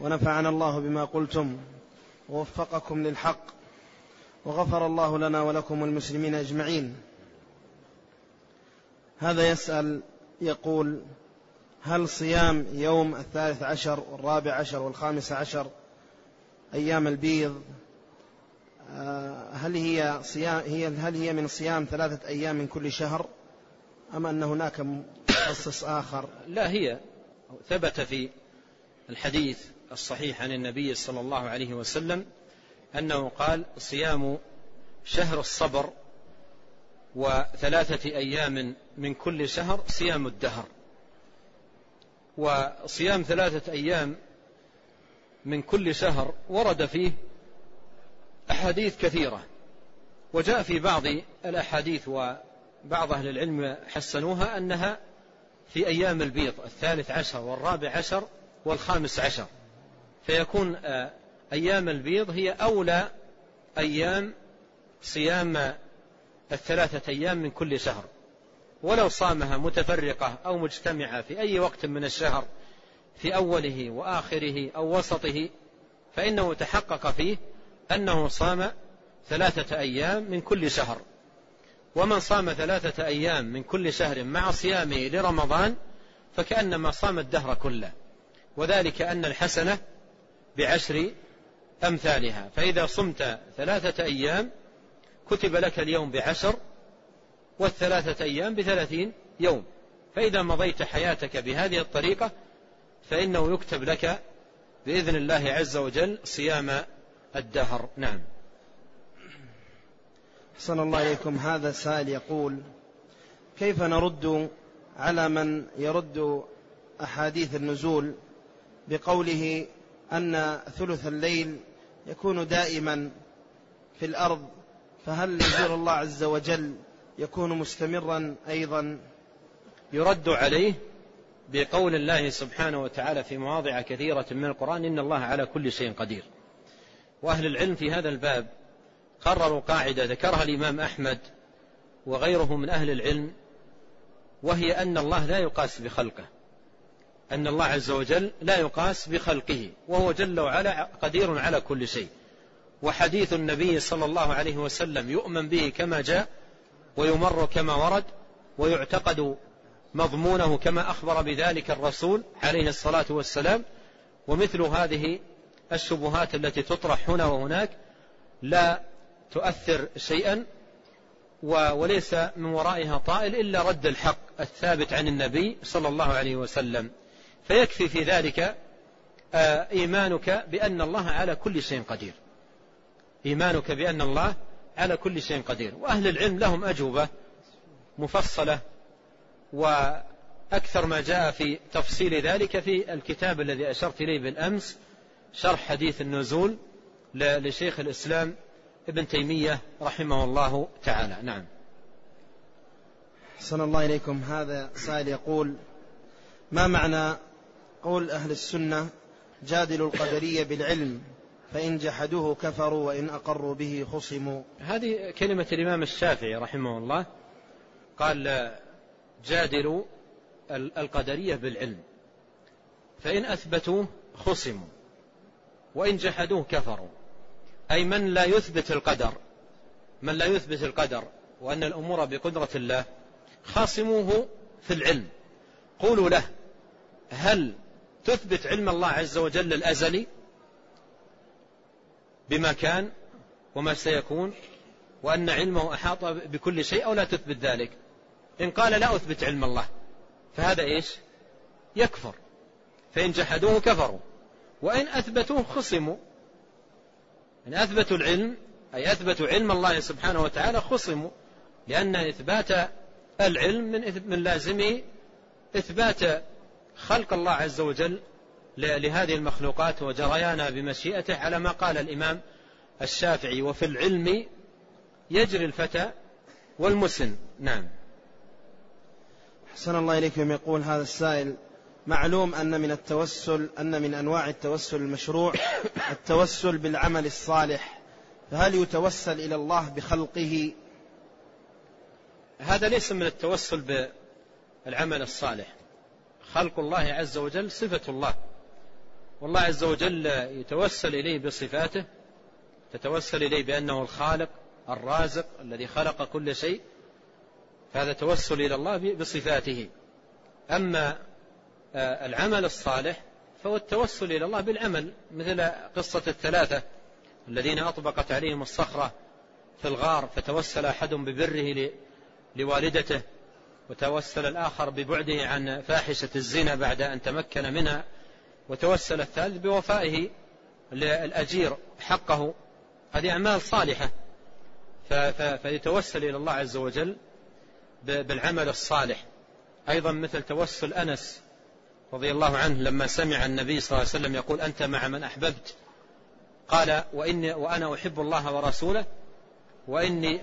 ونفعنا الله بما قلتم. ووفقكم للحق. وغفر الله لنا ولكم المسلمين أجمعين. هذا يسأل يقول هل صيام يوم الثالث عشر والرابع عشر والخامس عشر أيام البيض؟ آه، هل هي صيام هي هل هي من صيام ثلاثة أيام من كل شهر؟ أم أن هناك مخصص آخر؟ لا هي ثبت في الحديث الصحيح عن النبي صلى الله عليه وسلم أنه قال صيام شهر الصبر وثلاثة أيام من كل شهر صيام الدهر. وصيام ثلاثة أيام من كل شهر ورد فيه أحاديث كثيرة وجاء في بعض الأحاديث وبعض أهل العلم حسنوها أنها في أيام البيض الثالث عشر والرابع عشر والخامس عشر. فيكون آه، أيام البيض هي أولى أيام صيام الثلاثة أيام من كل شهر. ولو صامها متفرقة أو مجتمعة في أي وقت من الشهر في أوله وآخره أو وسطه فإنه تحقق فيه أنه صام ثلاثة أيام من كل شهر. ومن صام ثلاثة أيام من كل شهر مع صيامه لرمضان فكأنما صام الدهر كله. وذلك أن الحسنة بعشر أمثالها. فإذا صمت ثلاثة أيام كتب لك اليوم بعشر والثلاثة أيام بثلاثين يوم. فإذا مضيت حياتك بهذه الطريقة فإنه يكتب لك بإذن الله عز وجل صيام الدهر. نعم. أحسن الله إليكم. هذا سائل يقول كيف نرد على من يرد أحاديث النزول بقوله أن ثلث الليل يكون دائما في الأرض؟ فهل نزول الله عز وجل يكون مستمرا أيضا. يرد عليه بقول الله سبحانه وتعالى في مواضع كثيرة من القرآن إن الله على كل شيء قدير. وأهل العلم في هذا الباب قرروا قاعدة ذكرها الإمام أحمد وغيره من أهل العلم وهي أن الله لا يقاس بخلقه. أن الله عز وجل لا يقاس بخلقه وهو جل وعلا قدير على كل شيء. وحديث النبي صلى الله عليه وسلم يؤمن به كما جاء ويمر كما ورد ويعتقد مضمونه كما أخبر بذلك الرسول عليه الصلاة والسلام. ومثل هذه الشبهات التي تطرح هنا وهناك لا تؤثر شيئا وليس من ورائها طائل إلا رد الحق الثابت عن النبي صلى الله عليه وسلم. فيكفي في ذلك آه، إيمانك بأن الله على كل شيء قدير. إيمانك بأن الله على كل شيء قدير. وأهل العلم لهم أجوبة مفصلة وأكثر ما جاء في تفصيل ذلك في الكتاب الذي أشرت إليه بالأمس شرح حديث النزول لشيخ الإسلام ابن تيمية رحمه الله تعالى. نعم. حسن الله إليكم. هذا سائل يقول ما معنى قول أهل السنة جادلوا القدرية بالعلم؟ فإن جحدوه كفروا وإن أقروا به خصموا. هذه كلمة الإمام الشافعي رحمه الله. قال جادلوا القدرية بالعلم. فإن أثبتوه خصموا. وإن جحدوه كفروا. أي من لا يثبت القدر من لا يثبت القدر وأن الأمور بقدرة الله خاصموه في العلم. قولوا له هل تثبت علم الله عز وجل الأزلي؟ بما كان وما سيكون وأن علمه أحاط بكل شيء أو لا تثبت ذلك. إن قال لا أثبت علم الله فهذا إيش؟ يكفر. فإن جحدوه كفروا. وإن أثبتوه خصموا. إن أثبتوا العلم أي أثبتوا علم الله سبحانه وتعالى خصموا لأن إثبات العلم من لازمه إثبات خلق الله عز وجل لهذه المخلوقات وجريانا بمشيئته على ما قال الإمام الشافعي وفي العلم يجري الفتى والمسن. نعم. أحسن الله إليكم يقول هذا السائل معلوم أن من التوسل أن من أنواع التوسل المشروع التوسل بالعمل الصالح. فهل يتوسل إلى الله بخلقه؟ هذا ليس من التوسل بالعمل الصالح. خلق الله عز وجل صفة الله. والله عز وجل يتوسل إليه بصفاته تتوسل إليه بأنه الخالق الرازق الذي خلق كل شيء فهذا توسل إلى الله بصفاته. أما آه، العمل الصالح فهو التوسل إلى الله بالعمل مثل قصة الثلاثة الذين أطبقت عليهم الصخرة في الغار فتوسل أحد ببره لوالدته وتوسل الآخر ببعده عن فاحشة الزنا بعد أن تمكن منها وتوسل الثالث بوفائه للأجير حقه. هذه أعمال صالحة. فيتوسل إلى الله عز وجل بالعمل الصالح. أيضا مثل توسل أنس رضي الله عنه لما سمع النبي صلى الله عليه وسلم يقول أنت مع من أحببت. قال وإني وأنا أحب الله ورسوله وإني